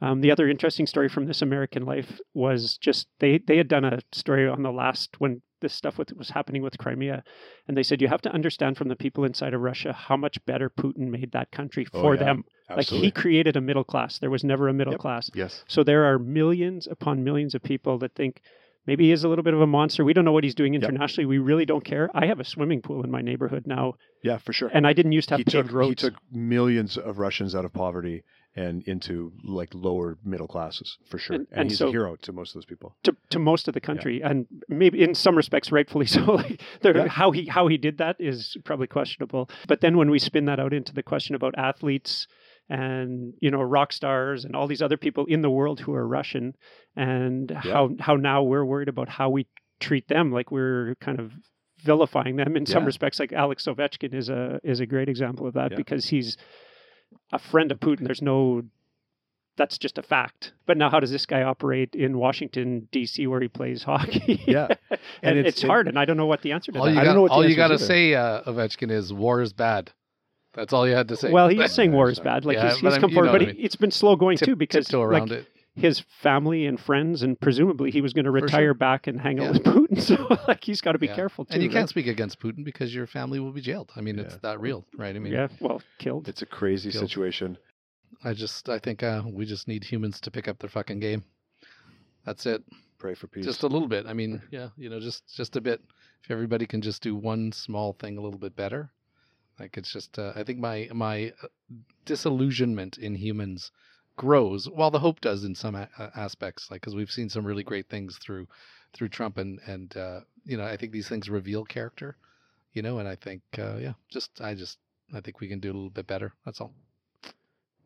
Um, the other interesting story from this american life was just they they had done a story on the last when this stuff with, was happening with crimea and they said you have to understand from the people inside of russia how much better putin made that country Oh, for yeah. them absolutely. like he created a middle class there was never a middle Yep. class yes so there are millions upon millions of people that think maybe he is a little bit of a monster. We don't know what he's doing Yep. internationally. We really don't care. I have a swimming pool in my neighborhood now, yeah, for sure. and I didn't used to have he paved took roads. he took millions of Russians out of poverty and into like lower middle classes for sure. And- And, and he's so- a hero to most of those people. to, to most of the country, and maybe in some respects rightfully so. Like Yeah. how he how he did that is probably questionable. But then when we spin that out into the question about athletes and you know rock stars and all these other people in the world who are Russian, and how how now we're worried about how we treat them, like we're kind of vilifying them in some respects. Like Alex Ovechkin is a is a great example of that Yeah. because he's a friend of Putin. There's no that's just a fact. But now, how does this guy operate in Washington D.C. where he plays hockey? Yeah. and, And it's, it's- it- hard, and I don't know what the answer to All that. you I don't got, know what the all you got to say, uh, Ovechkin, is war is bad. That's all you had to say. Well, he's saying war is bad. Like Yeah, he's, but he's I'm- come you forward, know but what I it, it's been slow going Tip- too because tiptoe like, around it. His family and friends, and presumably he was going to retire sure. back and hang Yeah. out with Putin. So like he's got to be Yeah. careful too. And you right? can't speak against Putin because your family will be jailed. I mean, it's that real, right? I mean, yeah, well, killed. It's a crazy Guilt. situation. I just, I think uh, we just need humans to pick up their fucking game. That's it. Pray for peace. Just a little bit. I mean, yeah, you know, just just a bit. If everybody can just do one small thing a little bit better, like it's just. Uh, I think my my uh, disillusionment in humans grows, while the hope does in some a- aspects. Like because we've seen some really great things through through Trump, and and uh, you know, I think these things reveal character. You know, and I think uh, yeah, just I just I think we can do a little bit better. That's all.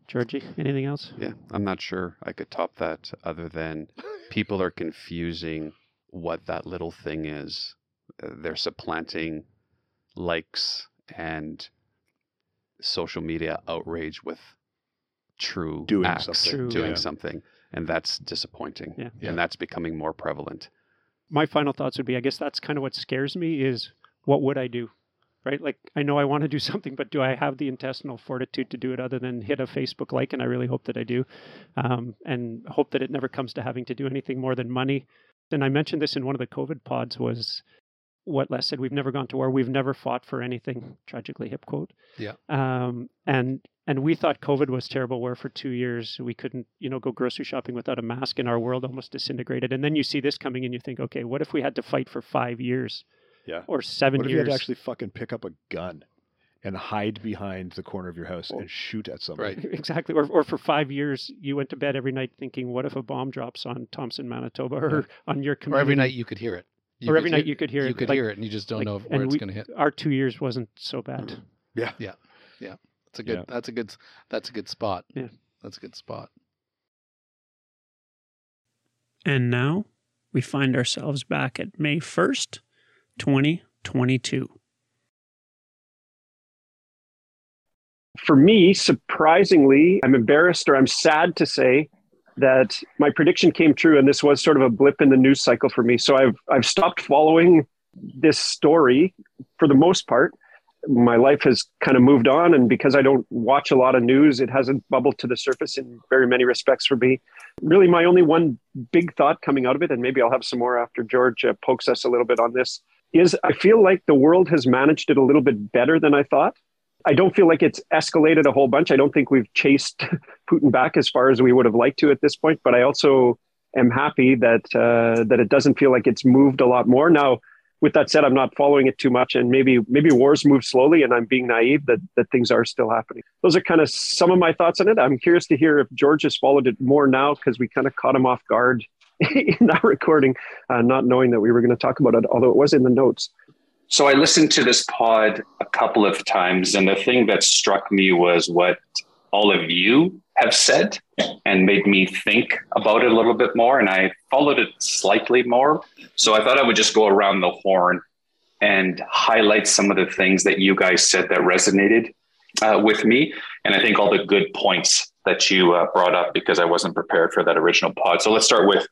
Georgie, anything else? Yeah, I'm not sure I could top that other than people are confusing what that little thing is. Uh, They're supplanting likes and social media outrage with true Doing acts, something. True, doing yeah. something, and that's disappointing. Yeah. Yeah. And that's becoming more prevalent. my final thoughts would be I guess that's kind of what scares me is what would I do? Right? Like I know I want to do something, but do I have the intestinal fortitude to do it other than hit a Facebook like? And I really hope that I do. Um, and hope that it never comes to having to do anything more than money. And I mentioned this in one of the COVID pods was what Les said. We've never gone to war. We've never fought for anything. Tragically, hip quote. Yeah. Um, and and we thought COVID was terrible. Where for two years we couldn't, you know, go grocery shopping without a mask, and our world almost disintegrated. And then you see this coming, and you think, okay, what if we had to fight for five years Yeah. or seven What if you had to actually fucking pick up a gun and hide behind the corner of your house and shoot at somebody? Right. Exactly. Or, or for five years, you went to bed every night thinking, what if a bomb drops on Thompson, Manitoba, or on your community? Or every night you could hear it. You or could every hear- night you could hear you it. could like- hear it, and you just don't like- know where it's going to hit. Our two years wasn't so bad. Mm. Yeah, yeah, yeah. That's a good. Yeah. That's a good. That's a good spot. Yeah. That's a good spot. And now we find ourselves back at May 1st, 2022. for me, surprisingly, I'm embarrassed or I'm sad to say that my prediction came true, and this was sort of a blip in the news cycle for me. So I've I've stopped following this story for the most part. My life has kind of moved on, and because I don't watch a lot of news, it hasn't bubbled to the surface in very many respects for me. Really, my only one big thought coming out of it, and maybe I'll have some more after George uh, pokes us a little bit on this, is I feel like the world has managed it a little bit better than I thought. I don't feel like it's escalated a whole bunch. I don't think we've chased Putin back as far as we would have liked to at this point. But I also am happy that uh, that it doesn't feel like it's moved a lot more. Now, with that said, I'm not following it too much, and maybe maybe wars move slowly, and I'm being naive that that things are still happening. Those are kind of some of my thoughts on it. I'm curious to hear if George has followed it more now because we kind of caught him off guard in that recording, uh, not knowing that we were going to talk about it, although it was in the notes. So I listened to this pod a couple of times, and the thing that struck me was what all of you have said and made me think about it a little bit more. And I followed it slightly more. So I thought I would just go around the horn and highlight some of the things that you guys said that resonated uh, with me. And I think all the good points that you uh, brought up because I wasn't prepared for that original pod. So let's start with,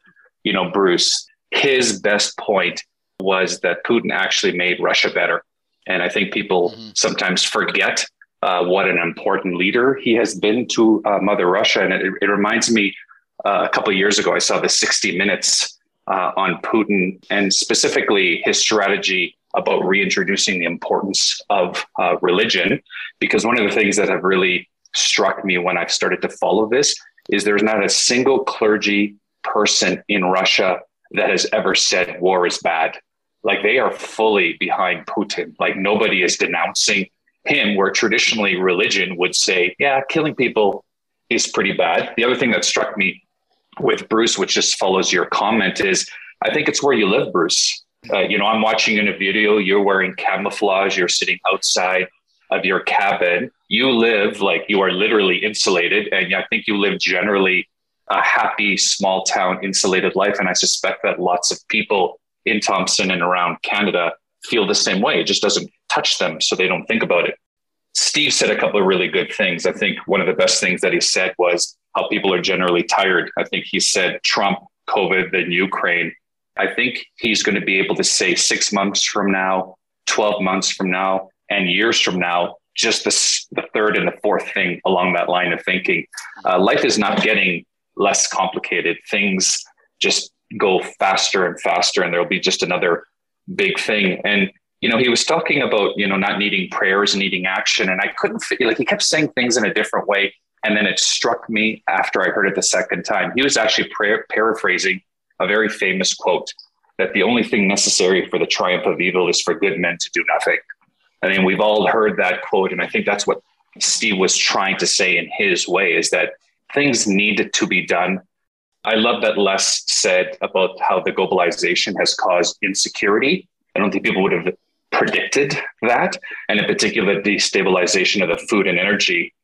you know, Bruce. His best point was that Putin actually made Russia better. And I think people Mhm. sometimes forget uh, what an important leader he has been to uh, Mother Russia. And it, it reminds me uh, a couple of years ago, I saw the 60 Minutes uh, on Putin and specifically his strategy about reintroducing the importance of uh, religion. Because one of the things that have really struck me when I've started to follow this is there's not a single clergy person in Russia that has ever said war is bad. Like they are fully behind Putin. Like nobody is denouncing him, where traditionally religion would say, yeah, killing people is pretty bad. The other thing that struck me with Bruce, which just follows your comment, is I think it's where you live, Bruce. Uh, you know, I'm watching in a video, you're wearing camouflage, you're sitting outside of your cabin. You live like you are literally insulated, and I think you live generally a happy, small town, insulated life. And I suspect that lots of people in Thompson and around Canada feel the same way. It just doesn't touch them, so they don't think about it. Steve said a couple of really good things. I think one of the best things that he said was how people are generally tired. I think he said Trump, COVID, then Ukraine. I think he's going to be able to say six months from now, 12 months from now, and years from now, just the, the third and the fourth thing along that line of thinking. Uh, life is not getting less complicated. Things just go faster and faster, and there'll be just another big thing. And you know, he was talking about you know not needing prayers, needing action, and I couldn't feel like he kept saying things in a different way. And then it struck me after I heard it the second time. He was actually pra- paraphrasing a very famous quote that the only thing necessary for the triumph of evil is for good men to do nothing. I mean, we've all heard that quote, and I think that's what Steve was trying to say in his way is that things need to be done. I love that Les said about how the globalization has caused insecurity. I don't think people would have predicted that, and in particular, the destabilization of the food and energy.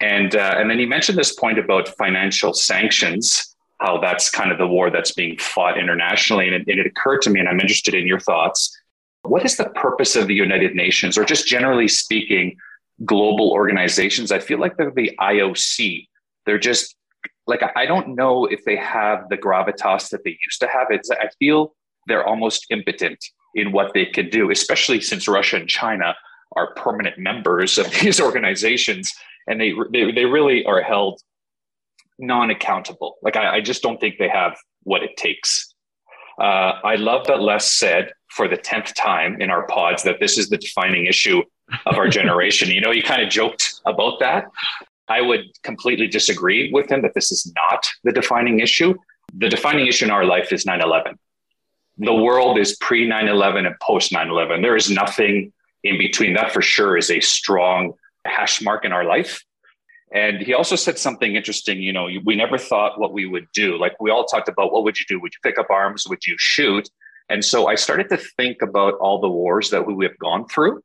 And uh, and then he mentioned this point about financial sanctions, how that's kind of the war that's being fought internationally. And it, it occurred to me, and I'm interested in your thoughts. What is the purpose of the United Nations, or just generally speaking, global organizations? I feel like they're the IOC. They're just like I don't know if they have the gravitas that they used to have. It's I feel they're almost impotent in what they can do, especially since Russia and China are permanent members of these organizations, and they they, they really are held non-accountable. Like I, I just don't think they have what it takes. Uh, I love that Les said for the 10th time in our pods that this is the defining issue of our generation. you know, you kind of joked about that. I would completely disagree with him that this is not the defining issue. The defining issue in our life is 9 11. The world is pre 9 11 and post 9 11. There is nothing in between. That for sure is a strong hash mark in our life. And he also said something interesting. You know, we never thought what we would do. Like we all talked about what would you do? Would you pick up arms? Would you shoot? And so I started to think about all the wars that we have gone through.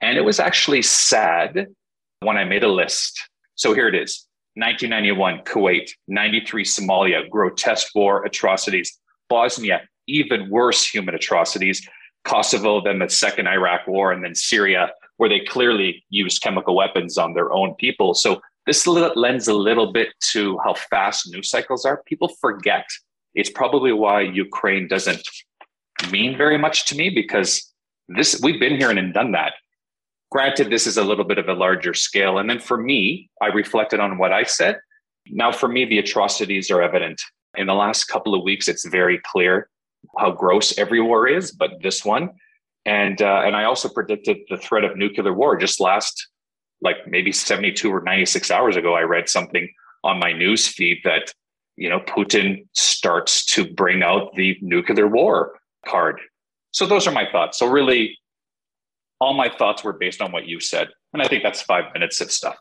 And it was actually sad when I made a list. So here it is 1991, Kuwait, 93, Somalia, grotesque war atrocities, Bosnia, even worse human atrocities, Kosovo, then the second Iraq war, and then Syria, where they clearly used chemical weapons on their own people. So this lends a little bit to how fast news cycles are. People forget. It's probably why Ukraine doesn't mean very much to me because this we've been here and done that. Granted, this is a little bit of a larger scale. And then for me, I reflected on what I said. Now, for me, the atrocities are evident. In the last couple of weeks, it's very clear how gross every war is, but this one. And uh, and I also predicted the threat of nuclear war just last, like maybe 72 or 96 hours ago. I read something on my news feed that, you know, Putin starts to bring out the nuclear war card. So those are my thoughts. So really, all my thoughts were based on what you said, and I think that's five minutes of stuff.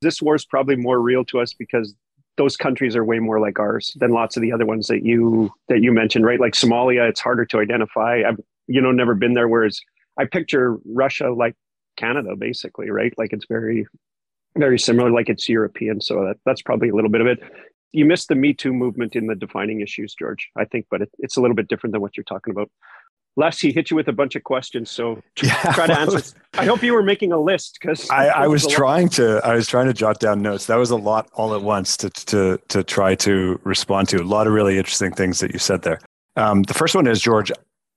This war is probably more real to us because those countries are way more like ours than lots of the other ones that you that you mentioned, right? Like Somalia, it's harder to identify. I've you know never been there. Whereas I picture Russia like Canada, basically, right? Like it's very very similar, like it's European. So that, that's probably a little bit of it. You missed the Me Too movement in the defining issues, George. I think, but it, it's a little bit different than what you're talking about. Les, he hit you with a bunch of questions, so Yeah, try to answer. I hope you were making a list because I, I was trying to I was trying to jot down notes. That was a lot all at once to to to try to respond to. A lot of really interesting things that you said there. Um, the first one is George.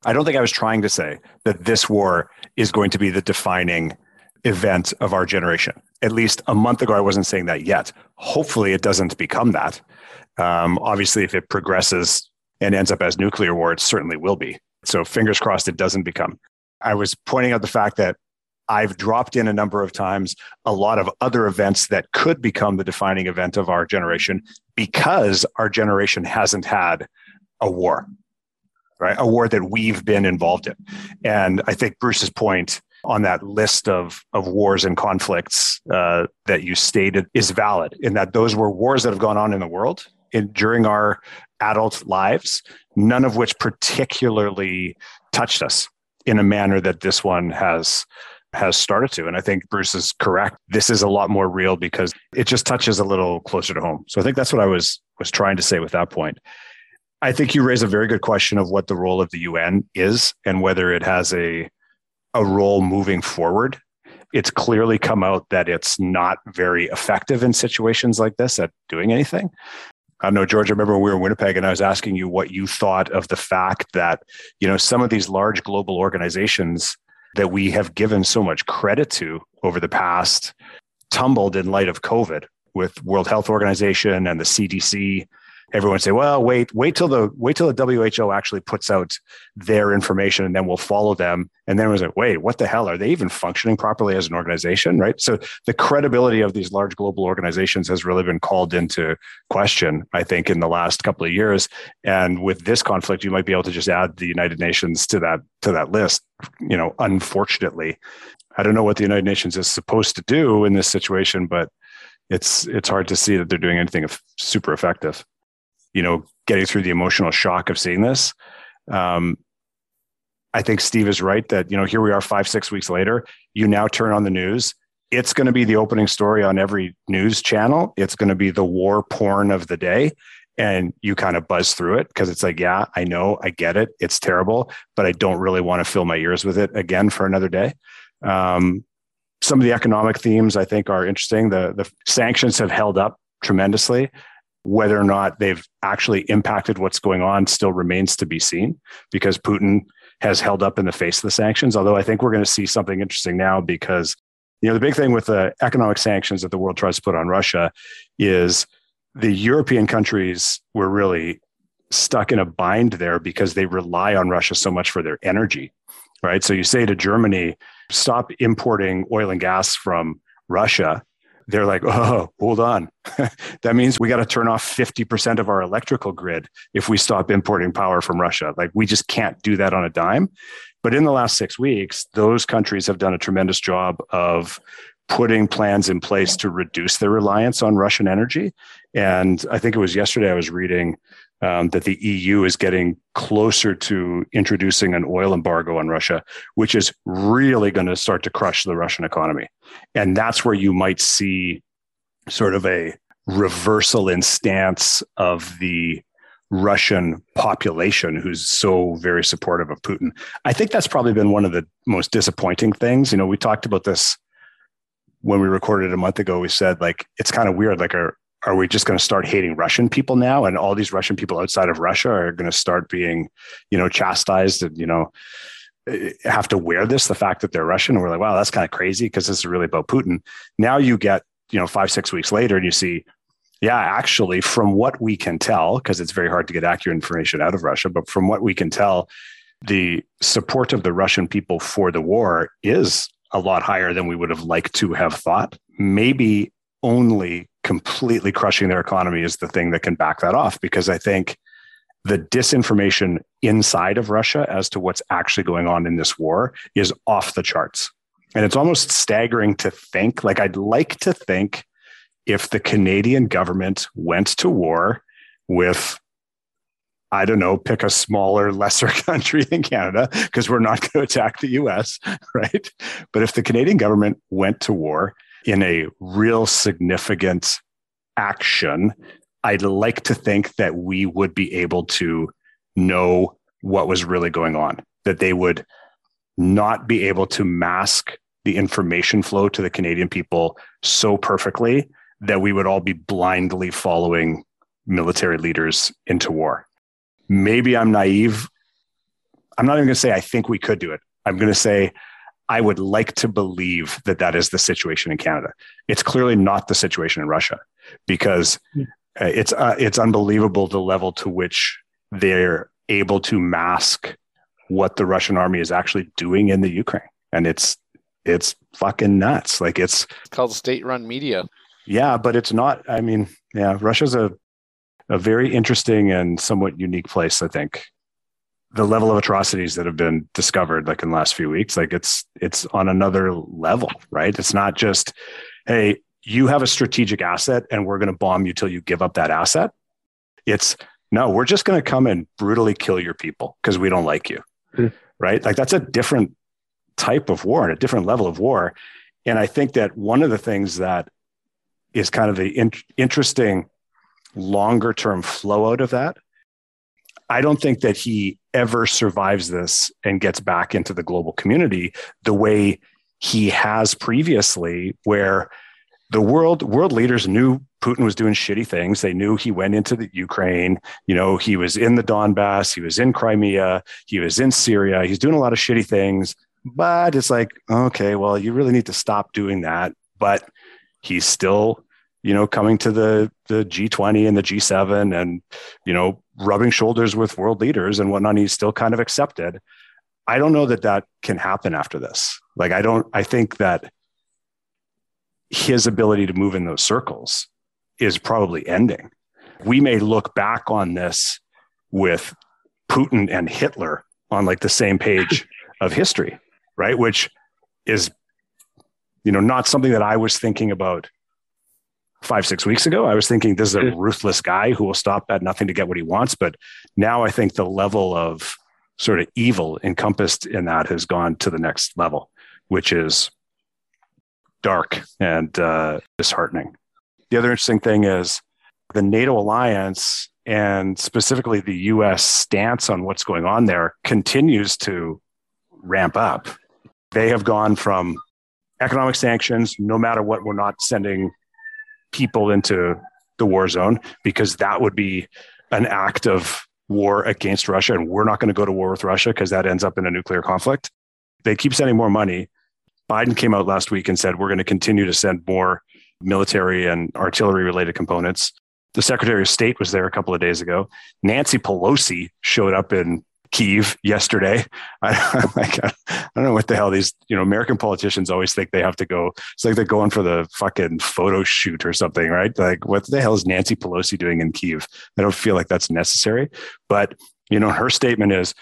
I don't think I was trying to say that this war is going to be the defining event of our generation. At least a month ago, I wasn't saying that yet. Hopefully, it doesn't become that. Um, obviously, if it progresses and ends up as nuclear war, it certainly will be. So, fingers crossed, it doesn't become. I was pointing out the fact that I've dropped in a number of times a lot of other events that could become the defining event of our generation because our generation hasn't had a war, right? A war that we've been involved in. And I think Bruce's point on that list of, of wars and conflicts uh, that you stated is valid in that those were wars that have gone on in the world in, during our adult lives, none of which particularly touched us in a manner that this one has has started to. And i think bruce is correct. This is a lot more real because it just touches a little closer to home. So i think that's what i was was trying to say with that point. I think you raise a very good question of what the role of the un is and whether it has a a role moving forward. It's clearly come out that it's not very effective in situations like this at doing anything I don't know, George. I remember when we were in Winnipeg, and I was asking you what you thought of the fact that you know some of these large global organizations that we have given so much credit to over the past tumbled in light of COVID with World Health Organization and the CDC. Everyone say, "Well, wait, wait till the wait till the WHO actually puts out their information, and then we'll follow them." And then it was like, "Wait, what the hell? Are they even functioning properly as an organization?" Right. So the credibility of these large global organizations has really been called into question, I think, in the last couple of years. And with this conflict, you might be able to just add the United Nations to that to that list. You know, unfortunately, I don't know what the United Nations is supposed to do in this situation, but it's it's hard to see that they're doing anything super effective. You know, getting through the emotional shock of seeing this. Um, I think Steve is right that you know here we are five six weeks later. You now turn on the news. It's going to be the opening story on every news channel. It's going to be the war porn of the day, and you kind of buzz through it because it's like, yeah, I know, I get it, it's terrible, but I don't really want to fill my ears with it again for another day. Um, some of the economic themes I think are interesting. The the sanctions have held up tremendously. Whether or not they've actually impacted what's going on still remains to be seen because Putin has held up in the face of the sanctions. Although I think we're going to see something interesting now because you know the big thing with the economic sanctions that the world tries to put on Russia is the European countries were really stuck in a bind there because they rely on Russia so much for their energy, right? So you say to Germany, stop importing oil and gas from Russia. They're like, oh, hold on. that means we got to turn off 50% of our electrical grid if we stop importing power from Russia. Like, we just can't do that on a dime. But in the last six weeks, those countries have done a tremendous job of putting plans in place to reduce their reliance on Russian energy. And I think it was yesterday I was reading um, that the EU is getting closer to introducing an oil embargo on Russia, which is really going to start to crush the Russian economy. And that's where you might see sort of a reversal in stance of the Russian population who's so very supportive of Putin. I think that's probably been one of the most disappointing things. You know, we talked about this when we recorded a month ago. We said like it's kind of weird. Like, are are we just going to start hating Russian people now, and all these Russian people outside of Russia are going to start being, you know, chastised and you know eh, have to wear this the fact that they're Russian? And we're like, wow, that's kind of crazy because this is really about Putin. Now you get you know five six weeks later and you see yeah, actually, from what we can tell, because it's very hard to get accurate information out of Russia, but from what we can tell, the support of the Russian people for the war is a lot higher than we would have liked to have thought. Maybe only completely crushing their economy is the thing that can back that off, because I think the disinformation inside of Russia as to what's actually going on in this war is off the charts. And it's almost staggering to think, like, I'd like to think if the Canadian government went to war with, I don't know, pick a smaller, lesser country than Canada, because we're not going to attack the US, right? But if the Canadian government went to war in a real significant action, I'd like to think that we would be able to know what was really going on, that they would not be able to mask the information flow to the Canadian people so perfectly that we would all be blindly following military leaders into war. Maybe I'm naive. I'm not even going to say I think we could do it. I'm going to say I would like to believe that that is the situation in Canada. It's clearly not the situation in Russia because uh, it's uh, it's unbelievable the level to which they're able to mask what the Russian army is actually doing in the Ukraine, and it's it's fucking nuts. Like it's It's called state-run media. yeah, but it's not. I mean, yeah, Russia's a a very interesting and somewhat unique place. I think the level of atrocities that have been discovered, like in the last few weeks, like it's it's on another level, right? It's not just, hey, you have a strategic asset, and we're going to bomb you till you give up that asset. It's no, we're just going to come and brutally kill your people because we don't like you, Hmm. right? Like that's a different type of war and a different level of war. And I think that one of the things that is kind of the in- interesting longer term flow out of that. I don't think that he ever survives this and gets back into the global community the way he has previously, where the world world leaders knew Putin was doing shitty things. They knew he went into the Ukraine. You know, he was in the Donbass. He was in Crimea. He was in Syria. He's doing a lot of shitty things. But it's like, okay, well, you really need to stop doing that. But he's still, you know, coming to the the G20 and the G7 and, you know, rubbing shoulders with world leaders and whatnot. He's still kind of accepted. I don't know that that can happen after this. Like, I don't, I think that his ability to move in those circles is probably ending. We may look back on this with Putin and Hitler on like the same page of history, right? Which is, you know, not something that I was thinking about five, six weeks ago. I was thinking this is a ruthless guy who will stop at nothing to get what he wants. But now I think the level of sort of evil encompassed in that has gone to the next level, which is dark and uh, disheartening. The other interesting thing is the NATO alliance and specifically the US stance on what's going on there continues to ramp up. They have gone from economic sanctions, no matter what, we're not sending people into the war zone because that would be an act of war against Russia. And we're not going to go to war with Russia because that ends up in a nuclear conflict. They keep sending more money. Biden came out last week and said, we're going to continue to send more military and artillery related components. The Secretary of State was there a couple of days ago. Nancy Pelosi showed up in Kiev yesterday. I, like, I don't know what the hell these, you know, American politicians always think they have to go. It's like they're going for the fucking photo shoot or something, right? Like, what the hell is Nancy Pelosi doing in Kiev? I don't feel like that's necessary. But, you know, her statement is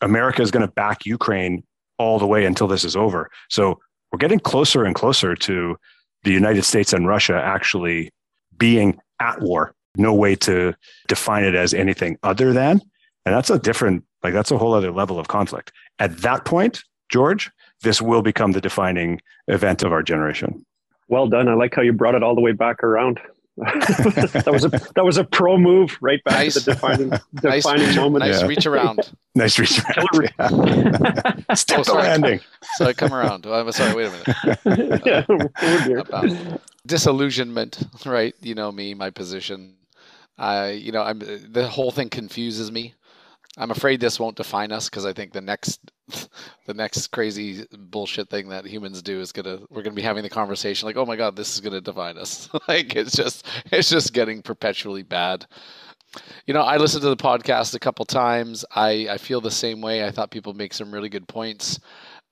America is going to back Ukraine all the way until this is over. So we're getting closer and closer to the United States and Russia actually being at war. No way to define it as anything other than. And that's a different, like, that's a whole other level of conflict. At that point, George, this will become the defining event of our generation. Well done. I like how you brought it all the way back around. that was a that was a pro move right back Nice. to the defining Nice, moment. nice Yeah. reach around. Nice reach around. Yeah. Stick Oh, the landing. So I come around. Oh, I'm sorry. Wait a minute. Uh, yeah, oh. About disillusionment, right? You know me, my position. I, you know, I'm the whole thing confuses me. I'm afraid this won't define us because I think the next, the next crazy bullshit thing that humans do is gonna we're gonna be having the conversation like, oh my god, this is gonna define us. like it's just it's just getting perpetually bad. You know, I listened to the podcast a couple times. I I feel the same way. I thought people make some really good points.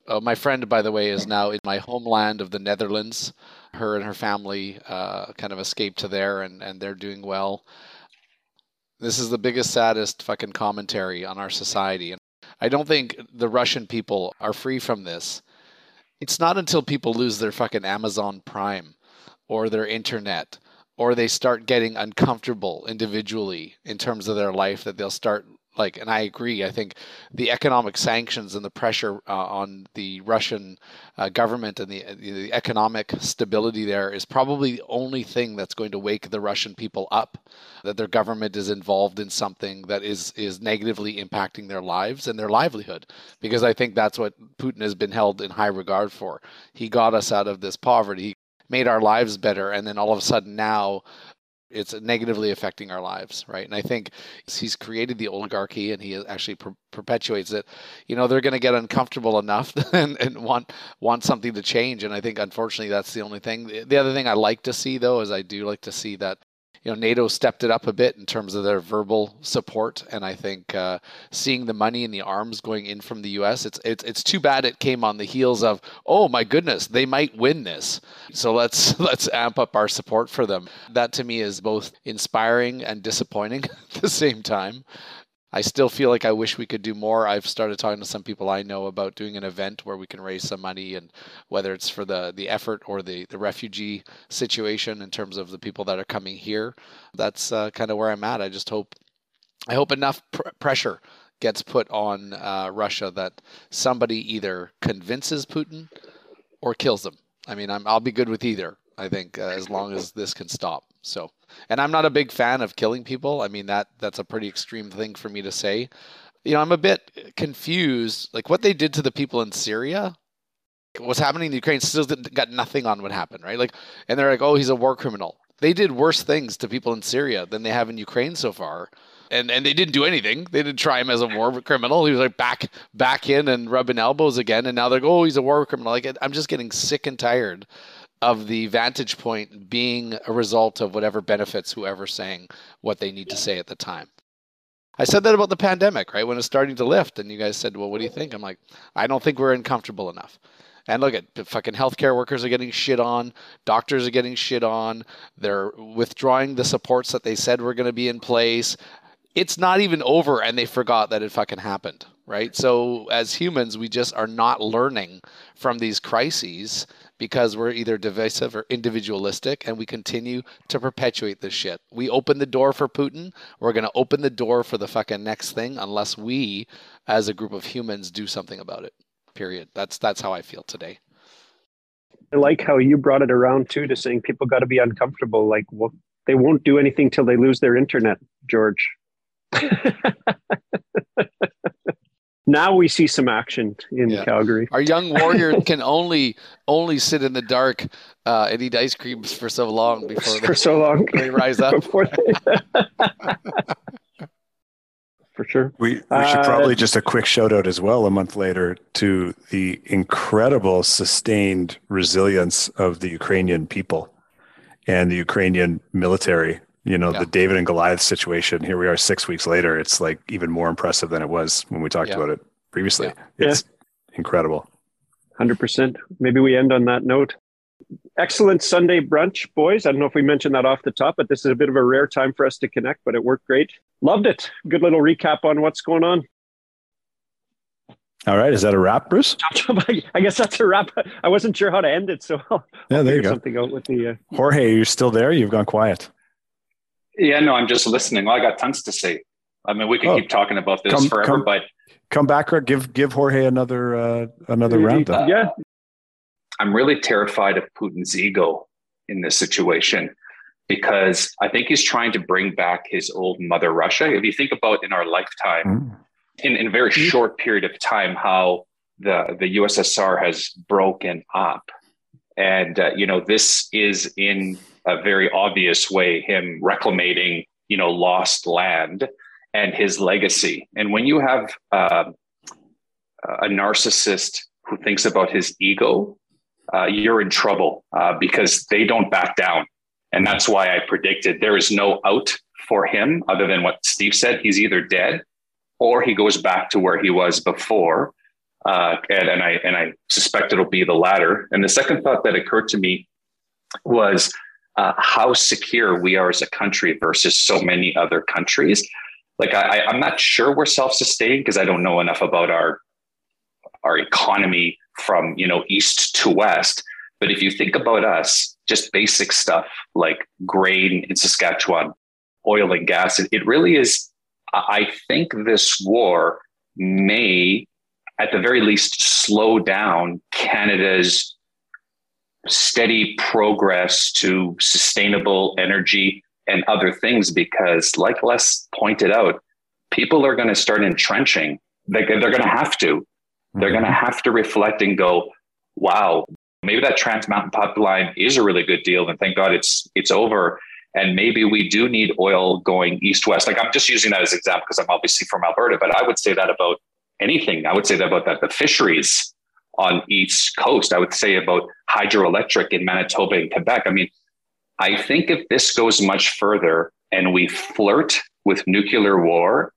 Uh, my friend, by the way, is now in my homeland of the Netherlands. Her and her family uh, kind of escaped to there, and, and they're doing well. This is the biggest, saddest fucking commentary on our society. And I don't think the Russian people are free from this. It's not until people lose their fucking Amazon Prime or their internet or they start getting uncomfortable individually in terms of their life that they'll start like and i agree i think the economic sanctions and the pressure uh, on the russian uh, government and the, the economic stability there is probably the only thing that's going to wake the russian people up that their government is involved in something that is is negatively impacting their lives and their livelihood because i think that's what putin has been held in high regard for. He got us out of this poverty he made our lives better and then all of a sudden now it's negatively affecting our lives right? And i think he's created the oligarchy and he actually per- perpetuates it. You know they're going to get uncomfortable enough and, and want want something to change. And i think unfortunately that's the only thing. The, the other thing i like to see though is i do like to see that you know nato stepped it up a bit in terms of their verbal support. And i think uh, seeing the money and the arms going in from the us it's, it's it's too bad it came on the heels of oh my goodness they might win this. So let's let's amp up our support for them. That to me is both inspiring and disappointing at the same time I still feel like I wish we could do more. I've started talking to some people I know about doing an event where we can raise some money and whether it's for the the effort or the the refugee situation in terms of the people that are coming here. That's uh, kind of where I'm at. I just hope I hope enough pr- pressure gets put on uh, Russia that somebody either convinces Putin or kills them. I mean, I'm, I'll be good with either. I think uh, as long as this can stop. So, and I'm not a big fan of killing people. I mean that that's a pretty extreme thing for me to say. You know, I'm a bit confused. Like what they did to the people in Syria, what's happening in Ukraine still got nothing on what happened, right? Like, and they're like, oh, he's a war criminal. They did worse things to people in Syria than they have in Ukraine so far. And, and they didn't do anything. They didn't try him as a war criminal. He was like back back in and rubbing elbows again. And now they're like, oh, he's a war criminal. Like I'm just getting sick and tired of the vantage point being a result of whatever benefits whoever's saying what they need to say at the time. I said that about the pandemic, right? When it's starting to lift, and you guys said, "Well, what do you think?" I'm like, I don't think we're uncomfortable enough. And look at the fucking healthcare workers are getting shit on, doctors are getting shit on. They're withdrawing the supports that they said were going to be in place. It's not even over, and they forgot that it fucking happened, right? So as humans, we just are not learning from these crises because we're either divisive or individualistic and we continue to perpetuate this shit. We open the door for Putin. We're going to open the door for the fucking next thing unless we as a group of humans do something about it. Period. That's that's how I feel today. I like how you brought it around too to saying people got to be uncomfortable. Like, well, they won't do anything till they lose their internet, George. now we see some action in Yeah. Calgary. Our young warrior can only only sit in the dark uh, and eat ice creams for so long before for they, so long they rise up. they... for sure. We, we should Uh, probably just a quick shout out as well a month later to the incredible sustained resilience of the Ukrainian people and the Ukrainian military You know, Yeah. the David and Goliath situation. Here we are six weeks later. It's like even more impressive than it was when we talked Yeah. about it previously. Yeah. It's incredible. Hundred percent. Maybe we end on that note. Excellent Sunday brunch, boys. I don't know if we mentioned that off the top, but this is a bit of a rare time for us to connect, but it worked great. Loved it. Good little recap on what's going on. All right. Is that a wrap, Bruce? I guess that's a wrap. I wasn't sure how to end it, so I'll Yeah, there you go. something out with the. Uh, Jorge, you're still there? You've gone quiet. Yeah, no, I'm just listening. Well, I got tons to say. I mean, we could Oh. keep talking about this Come- forever, come- but Come back or give give Jorge another uh, another round. Then. yeah, I'm really terrified of Putin's ego in this situation because I think he's trying to bring back his old mother Russia. If you think about in our lifetime, Mm. in, in a very short period of time, how the, the USSR has broken up. And, uh, you know, this is in a very obvious way him reclamating, you know, lost land and his legacy. And when you have uh, a narcissist who thinks about his ego, uh, you're in trouble uh, because they don't back down. And that's why I predicted there is no out for him other than what Steve said. He's either dead or he goes back to where he was before. Uh, and, and I and I suspect it'll be the latter. And the second thought that occurred to me was uh, how secure we are as a country versus so many other countries. Like I, I'm not sure we're self-sustaining because I don't know enough about our our economy from you know east to west. But if you think about us, just basic stuff like grain in Saskatchewan, oil and gas, it, it really is. I think this war may, at the very least, slow down Canada's steady progress to sustainable energy and other things because, like Les pointed out, people are going to start entrenching. They, they're going to have to. They're mm-hmm. going to have to reflect and go, wow, maybe that Trans Mountain Pipeline is a really good deal. And thank God it's it's over. And maybe we do need oil going east west. Like I'm just using that as an example because I'm obviously from Alberta, but I would say that about anything. I would say that about that the fisheries on east coast. I would say about hydroelectric in Manitoba and Quebec. I mean, I think if this goes much further and we flirt with nuclear war,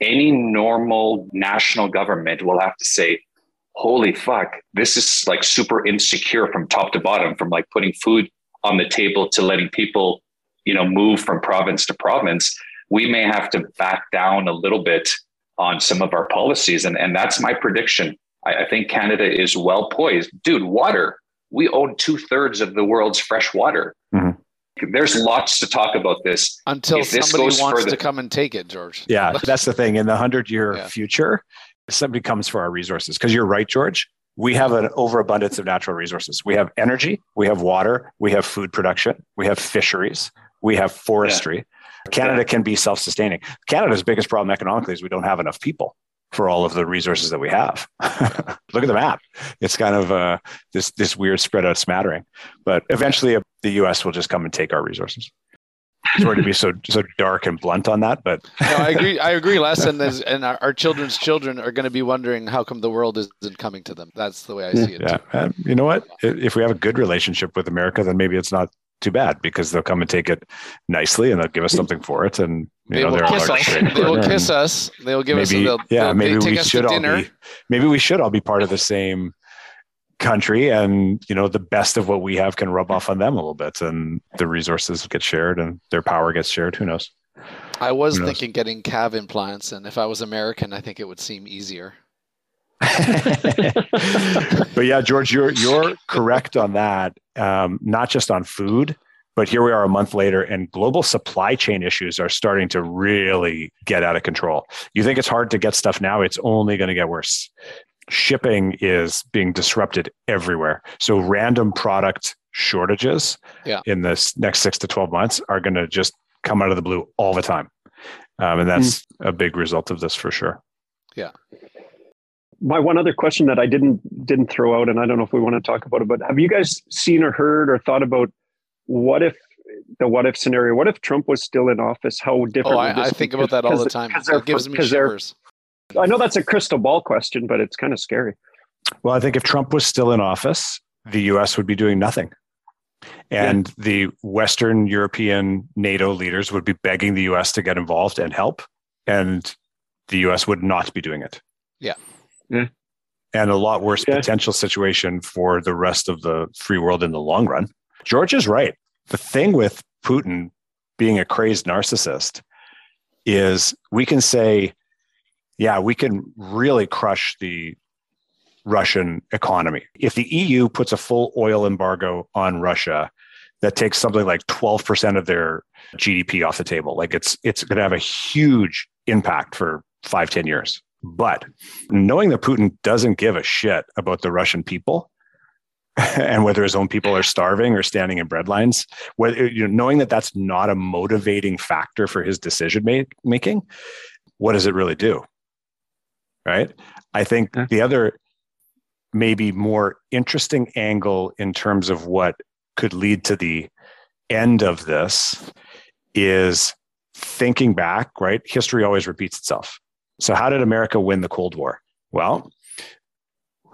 any normal national government will have to say, holy fuck, this is like super insecure from top to bottom, from like putting food on the table to letting people, you know, move from province to province. We may have to back down a little bit on some of our policies. And, and that's my prediction. I, I think Canada is well poised. Dude, water. We own two thirds of the world's fresh water. Mhm. There's lots to talk about this. Until If this somebody goes wants further- to come and take it, George. Yeah, that's the thing. In the hundred year Yeah. future, somebody comes for our resources. Because you're right, George. We have an overabundance of natural resources. We have energy, we have water, we have food production, we have fisheries, we have forestry. Canada can be self sustaining. Canada's biggest problem economically is we don't have enough people for all of the resources that we have. Look at the map. It's kind of uh, this this weird spread out smattering. But eventually, uh, the U.S. will just come and take our resources. Sorry to be so so dark and blunt on that, but No, I agree. I agree, Les, and, there's- and our, our children's children are going to be wondering how come the world isn't coming to them. That's the way I see it. yeah, and you know what? If we have a good relationship with America, then maybe it's not too bad because they'll come and take it nicely and they'll give us something for it. And you They know, will kiss us. They will kiss us. They will give us. Maybe, They'll, yeah, they'll, maybe we should all dinner. be. Maybe we should all be part of the same country, and you know, the best of what we have can rub off on them a little bit, and the resources get shared, and their power gets shared. Who knows? I was Who knows? thinking getting calf implants, and if I was American, I think it would seem easier. but yeah, George, you're you're correct on that. Um, not just on food, but here we are a month later, and global supply chain issues are starting to really get out of control. You think it's hard to get stuff now? It's only going to get worse. Shipping is being disrupted everywhere. So random product shortages Yeah. in this next six to twelve months are going to just come out of the blue all the time, um, and that's a big result of this for sure. Yeah. My one other question that I didn't didn't throw out, and I don't know if we want to talk about it, but have you guys seen or heard or thought about what if the what if scenario? What if Trump was still in office? How different? Oh, would I, I this be? think about that all the time. It gives me shivers. I know that's a crystal ball question, but it's kind of scary. Well, I think if Trump was still in office, the U.S. would be doing nothing. And the Western European NATO leaders would be begging the US to get involved and help. And the US would not be doing it. Yeah. Yeah. And a lot worse Yeah. potential situation for the rest of the free world in the long run. George is right. The thing with Putin being a crazed narcissist is we can say, yeah, we can really crush the Russian economy. If the EU puts a full oil embargo on Russia, that takes something like 12% of their GDP off the table. Like it's it's going to have a huge impact for five, 10 years. But knowing that Putin doesn't give a shit about the Russian people and whether his own people are starving or standing in breadlines, whether you know, knowing that that's not a motivating factor for his decision make, making, what does it really do? Right. I think Yeah. the other maybe more interesting angle in terms of what could lead to the end of this is thinking back, right? History always repeats itself. So, how did America win the Cold War? Well,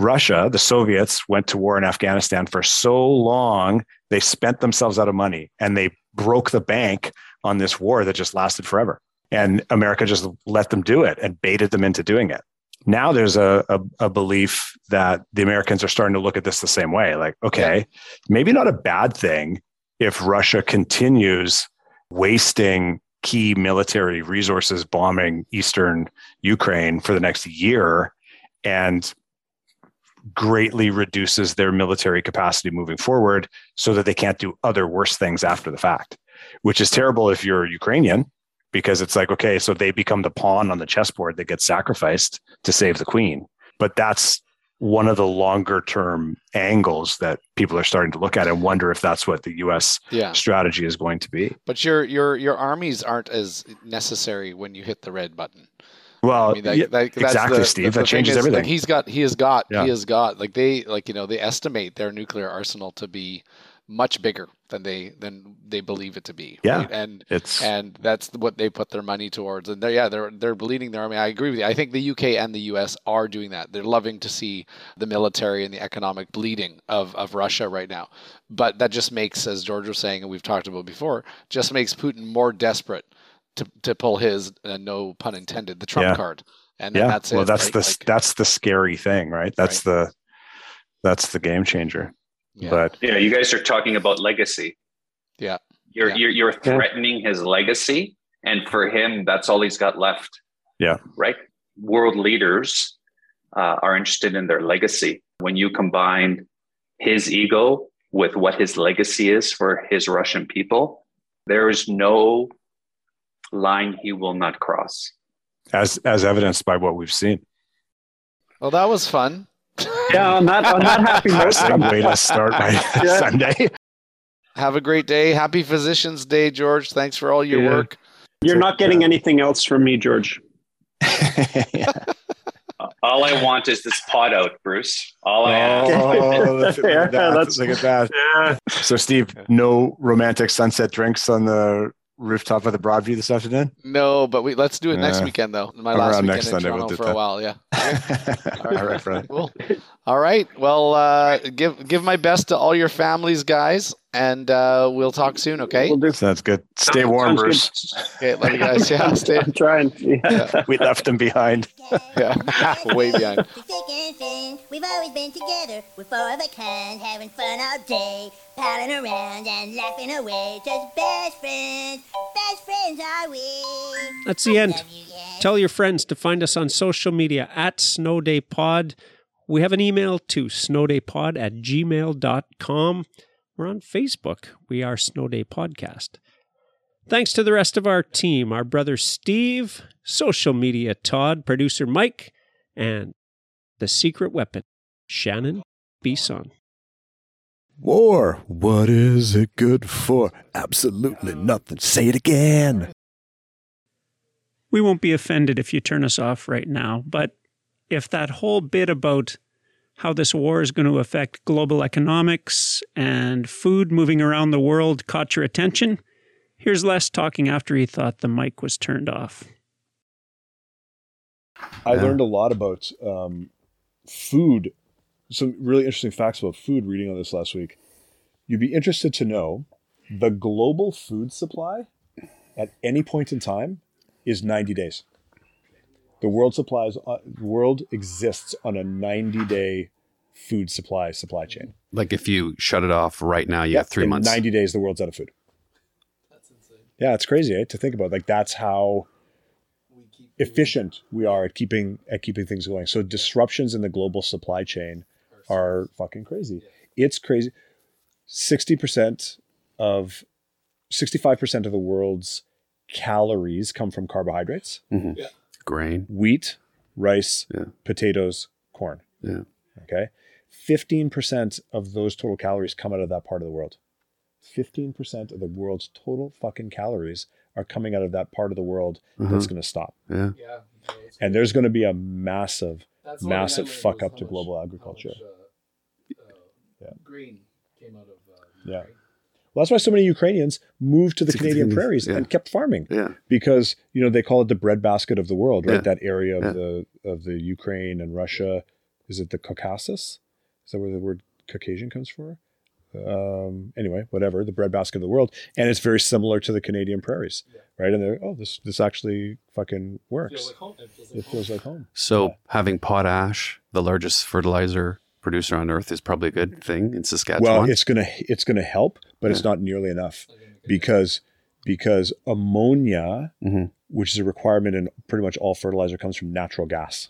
Russia, the Soviets, went to war in Afghanistan for so long, they spent themselves out of money and they broke the bank on this war that just lasted forever. And America just let them do it and baited them into doing it. Now there's a, a, a belief that the Americans are starting to look at this the same way. Like, okay, maybe not a bad thing if Russia continues wasting key military resources bombing eastern Ukraine for the next year and greatly reduces their military capacity moving forward so that they can't do other worse things after the fact, which is terrible if you're Ukrainian because it's like, okay, so they become the pawn on the chessboard that gets sacrificed to save the queen. But that's one of the longer term angles that people are starting to look at and wonder if that's what the US Yeah. strategy is going to be. But your your your armies aren't as necessary when you hit the red button. Well, I mean, that- yeah, that- that's exactly, the- Steve. the- that the thing changes is, everything. Like he's got, he has got, Yeah. he has got. Like they, like you know, they estimate their nuclear arsenal to be much bigger than they than they believe it to be. Yeah. right? and it's and that's what they put their money towards. And they're, yeah, they're they're bleeding their army. I agree with you. I think the UK and the US are doing that. They're loving to see the military and the economic bleeding of of Russia right now. But that just makes, as George was saying, and we've talked about before, just makes Putin more desperate to to pull his, uh, no pun intended, the trump Yeah. card. And yeah. that's it. well, that's right? the Like, that's the scary thing, right? That's the that's the game changer. yeah. But Yeah, you guys are talking about legacy. Yeah. You're Yeah. you're you're threatening his legacy, and for him, that's all he's got left. Yeah. Right. World leaders uh, are interested in their legacy. When you combine his ego with what his legacy is for his Russian people, there is no line he will not cross. as as evidenced by what we've seen. well, that was fun. Yeah, on that on that happy note, Interesting way to start my Yeah. Sunday. Have a great day. Happy Physicians Day, George. Thanks for all your Yeah. work. you're not getting anything else from me, George. All I want is this pot out, Bruce. All I ask. Oh, look at Yeah, that. that's- Look at that. Yeah. So, Steve, no romantic sunset drinks on the rooftop of the Broadview this afternoon? No, but we let's do it next Yeah. weekend though. My Around last weekend next in Sunday, Toronto we'll for that. a while. Yeah. All right, Fred. Cool. All right. Well, uh, give give my best to all your families, guys, and uh, we'll talk soon. Okay. We'll do. Sounds good. Stay warm, Bruce. Okay. Love you guys. Yeah. Stay. I'm trying. Yeah. We left them behind. Yeah. Way behind. Thick and we've always been together. We're four of a kind, having fun all day, palling around and laughing away. Just best friends, best friends are we. That's the end. You guys. Tell your friends to find us on social media at snowdaypod. We have an email to snowdaypod at gmail.com. We're on Facebook. We are Snow Day Podcast. Thanks to the rest of our team, our brother Steve, social media Todd, producer Mike, and the secret weapon, Shannon Bison. War. What is it good for? Absolutely nothing. Say it again. we won't be offended if you turn us off right now, but if that whole bit about how this war is going to affect global economics and food moving around the world caught your attention, here's Les talking after he thought the mic was turned off. I Yeah. learned a lot about um, food, some really interesting facts about food reading on this last week. You'd be interested to know the global food supply at any point in time is 90 days. The world supplies uh, world exists on a 90 day food supply supply chain. Like if you shut it off right now, you Yeah, have three in months. 90 days, the world's out of food. That's insane. Yeah, it's crazy eh, to think about. Like that's how We keep efficient we are at keeping at keeping things going. So disruptions in the global supply chain are fucking crazy. It's crazy. Sixty percent of sixty-five percent of the world's calories come from carbohydrates: Grain. wheat, rice, Yeah. potatoes, corn. Yeah. Okay. Fifteen percent of those total calories come out of that part of the world. Fifteen percent of the world's total fucking calories are coming out of that part of the world Uh-huh. that's going to stop. Yeah. Yeah. no, And there's going to be a massive That's one thing I massive fuck up to much- global how agriculture. much, uh, uh, Yeah. Green came out of. Uh, Yeah. Ukraine. Well, that's why so many Ukrainians moved to the Canadian prairies yeah. and kept farming Yeah. because you know they call it the breadbasket of the world, right? Yeah. That area of Yeah. the of the Ukraine and Russia. Is it the Caucasus? Is that where the word Caucasian comes from? Um, anyway, whatever the breadbasket of the world, and it's very similar to the Canadian prairies, Yeah. right? And they're oh, this this actually fucking works. Feels like home. It feels like it home. feels like home. So having potash, the largest fertilizer producer on earth, is probably a good thing in Saskatchewan. Well, it's gonna it's gonna help, but it's not nearly enough. It's not gonna make it because because ammonia, Mhm. which is a requirement in pretty much all fertilizer, comes from natural gas.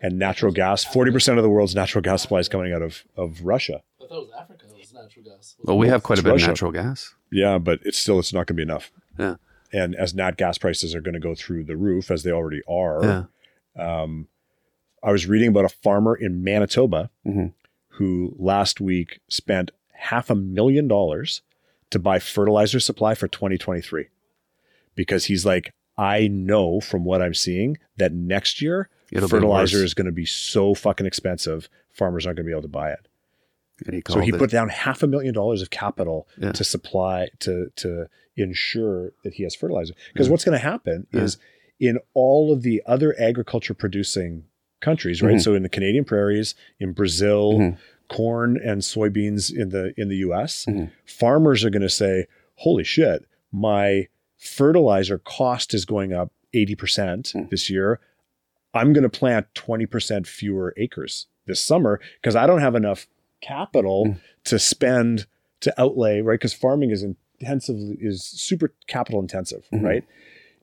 And natural gas, forty percent of the world's natural gas supply is coming out of, of Russia. I thought it was Africa. It was natural gas. well, we have quite a bit Russia. of natural gas. Yeah, but it's still it's not going to be enough. Yeah. And as nat gas prices are going to go through the roof, as they already are, Yeah. um, I was reading about a farmer in Manitoba Mhm. who last week spent half a million dollars to buy fertilizer supply for 2023 because he's like, I know from what I'm seeing that next year It'll fertilizer is going to be so fucking expensive, farmers aren't going to be able to buy it. And he So he it- put down half a million dollars of capital Yeah. to supply to to ensure that he has fertilizer. Because Yeah. what's going to happen Yeah. is in all of the other agriculture producing countries, right? Mhm. So in the Canadian prairies, in Brazil, Mhm. corn and soybeans in the in the US, Mhm. farmers are going to say, "Holy shit, my fertilizer cost is going up 80% Mm. this year. I'm going to plant 20% fewer acres this summer because I don't have enough capital Mm. to spend to outlay, right? Because farming is intensively is super capital intensive, Mhm. right?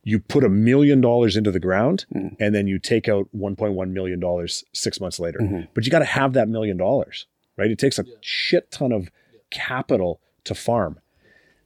You put a million dollars into the ground Mm. and then you take out 1.1 million dollars six months later. Mhm. But you got to have that million dollars, right? It takes a Yeah. shit ton of capital to farm.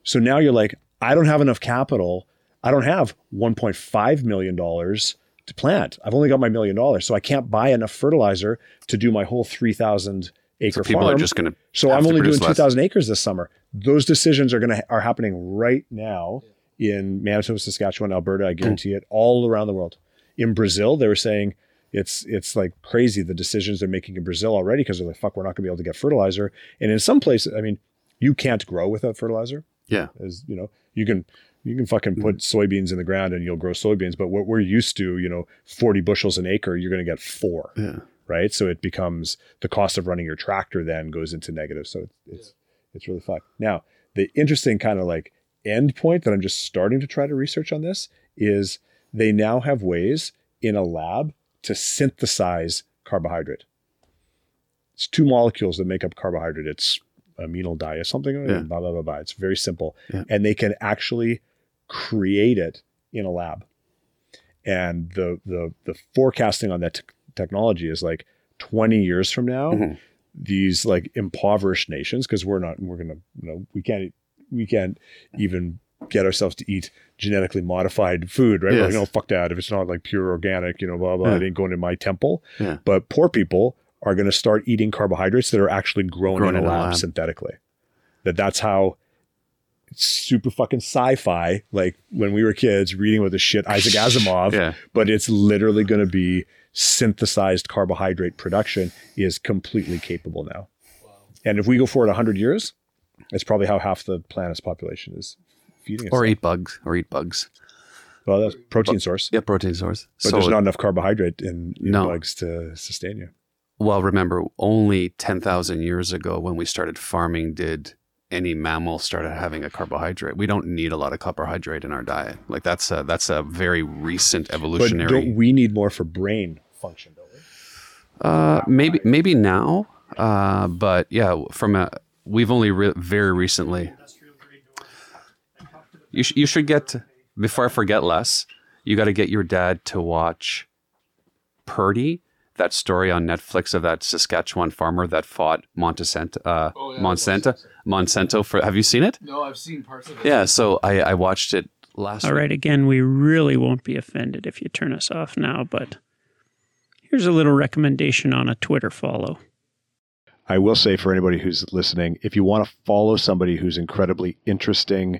So now you're like, I don't have enough capital. I don't have 1.5 million dollars to plant. I've only got my million dollars, so I can't buy enough fertilizer to do my whole 3,000 acre So people farm. are just going to. so I'm only doing 2,000 acres this summer. Those decisions are going to are happening right now in Manitoba, Saskatchewan, Alberta. I mm. guarantee it, all around the world. In Brazil, they were saying it's it's like crazy the decisions they're making in Brazil already because they're like, fuck, we're not going to be able to get fertilizer. And in some places, I mean, you can't grow without fertilizer. Yeah. As you know, you can you can fucking put mm. soybeans in the ground and you'll grow soybeans. But what we're used to, you know, 40 bushels an acre, you're going to get four Yeah. right? So it becomes the cost of running your tractor then goes into negative. So it's it's, it's really fucked. Now the interesting kind of like end point that I'm just starting to try to research on this is they now have ways in a lab to synthesize carbohydrate. It's two molecules that make up carbohydrate. It's amino di or something. Yeah. Blah blah blah blah. It's very simple, Yeah. and they can actually create it in a lab. And the the the forecasting on that t- technology is like 20 years from now, Mhm. these like impoverished nations, because we're not, we're gonna, you know, we can't, we can't even get ourselves to eat genetically modified food, right? We're Yes. like, no, fuck that. If it's not like pure organic, you know, blah blah, Yeah. it ain't going in my temple. Yeah. But poor people are going to start eating carbohydrates that are actually grown, Grown in, in a a lab, lab. synthetically. That that's how it's super fucking sci-fi. Like when we were kids reading about the shit Isaac Asimov, Yeah. but it's literally going to be synthesized carbohydrate production is completely capable now. And if we go forward 100 years, that's probably how half the planet's population is feeding itself. Or eat bugs. Or eat bugs. well, that's protein source, Yeah, protein source. but there's not enough carbohydrate in, in No. bugs to sustain you. Well, remember, only 10,000 years ago when we started farming did any mammal started having a carbohydrate. We don't need a lot of carbohydrate in our diet. Like that's a, that's a very recent evolutionary. But don't we need more for brain function, don't we? Uh, maybe maybe now, uh, but yeah, from a we've only re- very recently. You sh- you should get before I forget Les. You got to get your dad to watch Percy, that story on Netflix of that Saskatchewan farmer that fought Monsanto. Uh, Oh, yeah, Monsanto. Monsanto for. Have you seen it? No, I've seen parts of it. Yeah. So I I watched it last. All week. right, again, we really won't be offended if you turn us off now, but here's a little recommendation on a Twitter follow. I will say for anybody who's listening, if you want to follow somebody who's incredibly interesting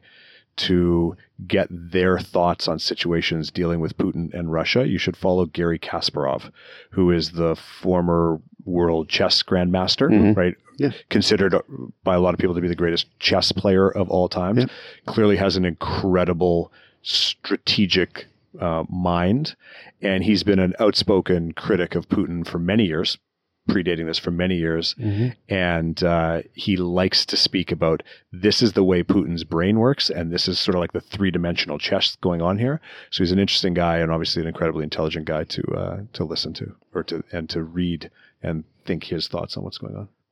to get their thoughts on situations dealing with Putin and Russia, you should follow Garry Kasparov, who is the former world chess grandmaster, Mhm. right? Yeah. Considered by a lot of people to be the greatest chess player of all time. Yeah. Clearly has an incredible strategic uh, mind. And he's been an outspoken critic of Putin for many years, predating this for many years Mhm. and uh, he likes to speak about this is the way Putin's brain works, and this is sort of like the three dimensional chess going on here. So he's an interesting guy, and obviously an incredibly intelligent guy to uh, to listen to or to and to read and think his thoughts on what's going on.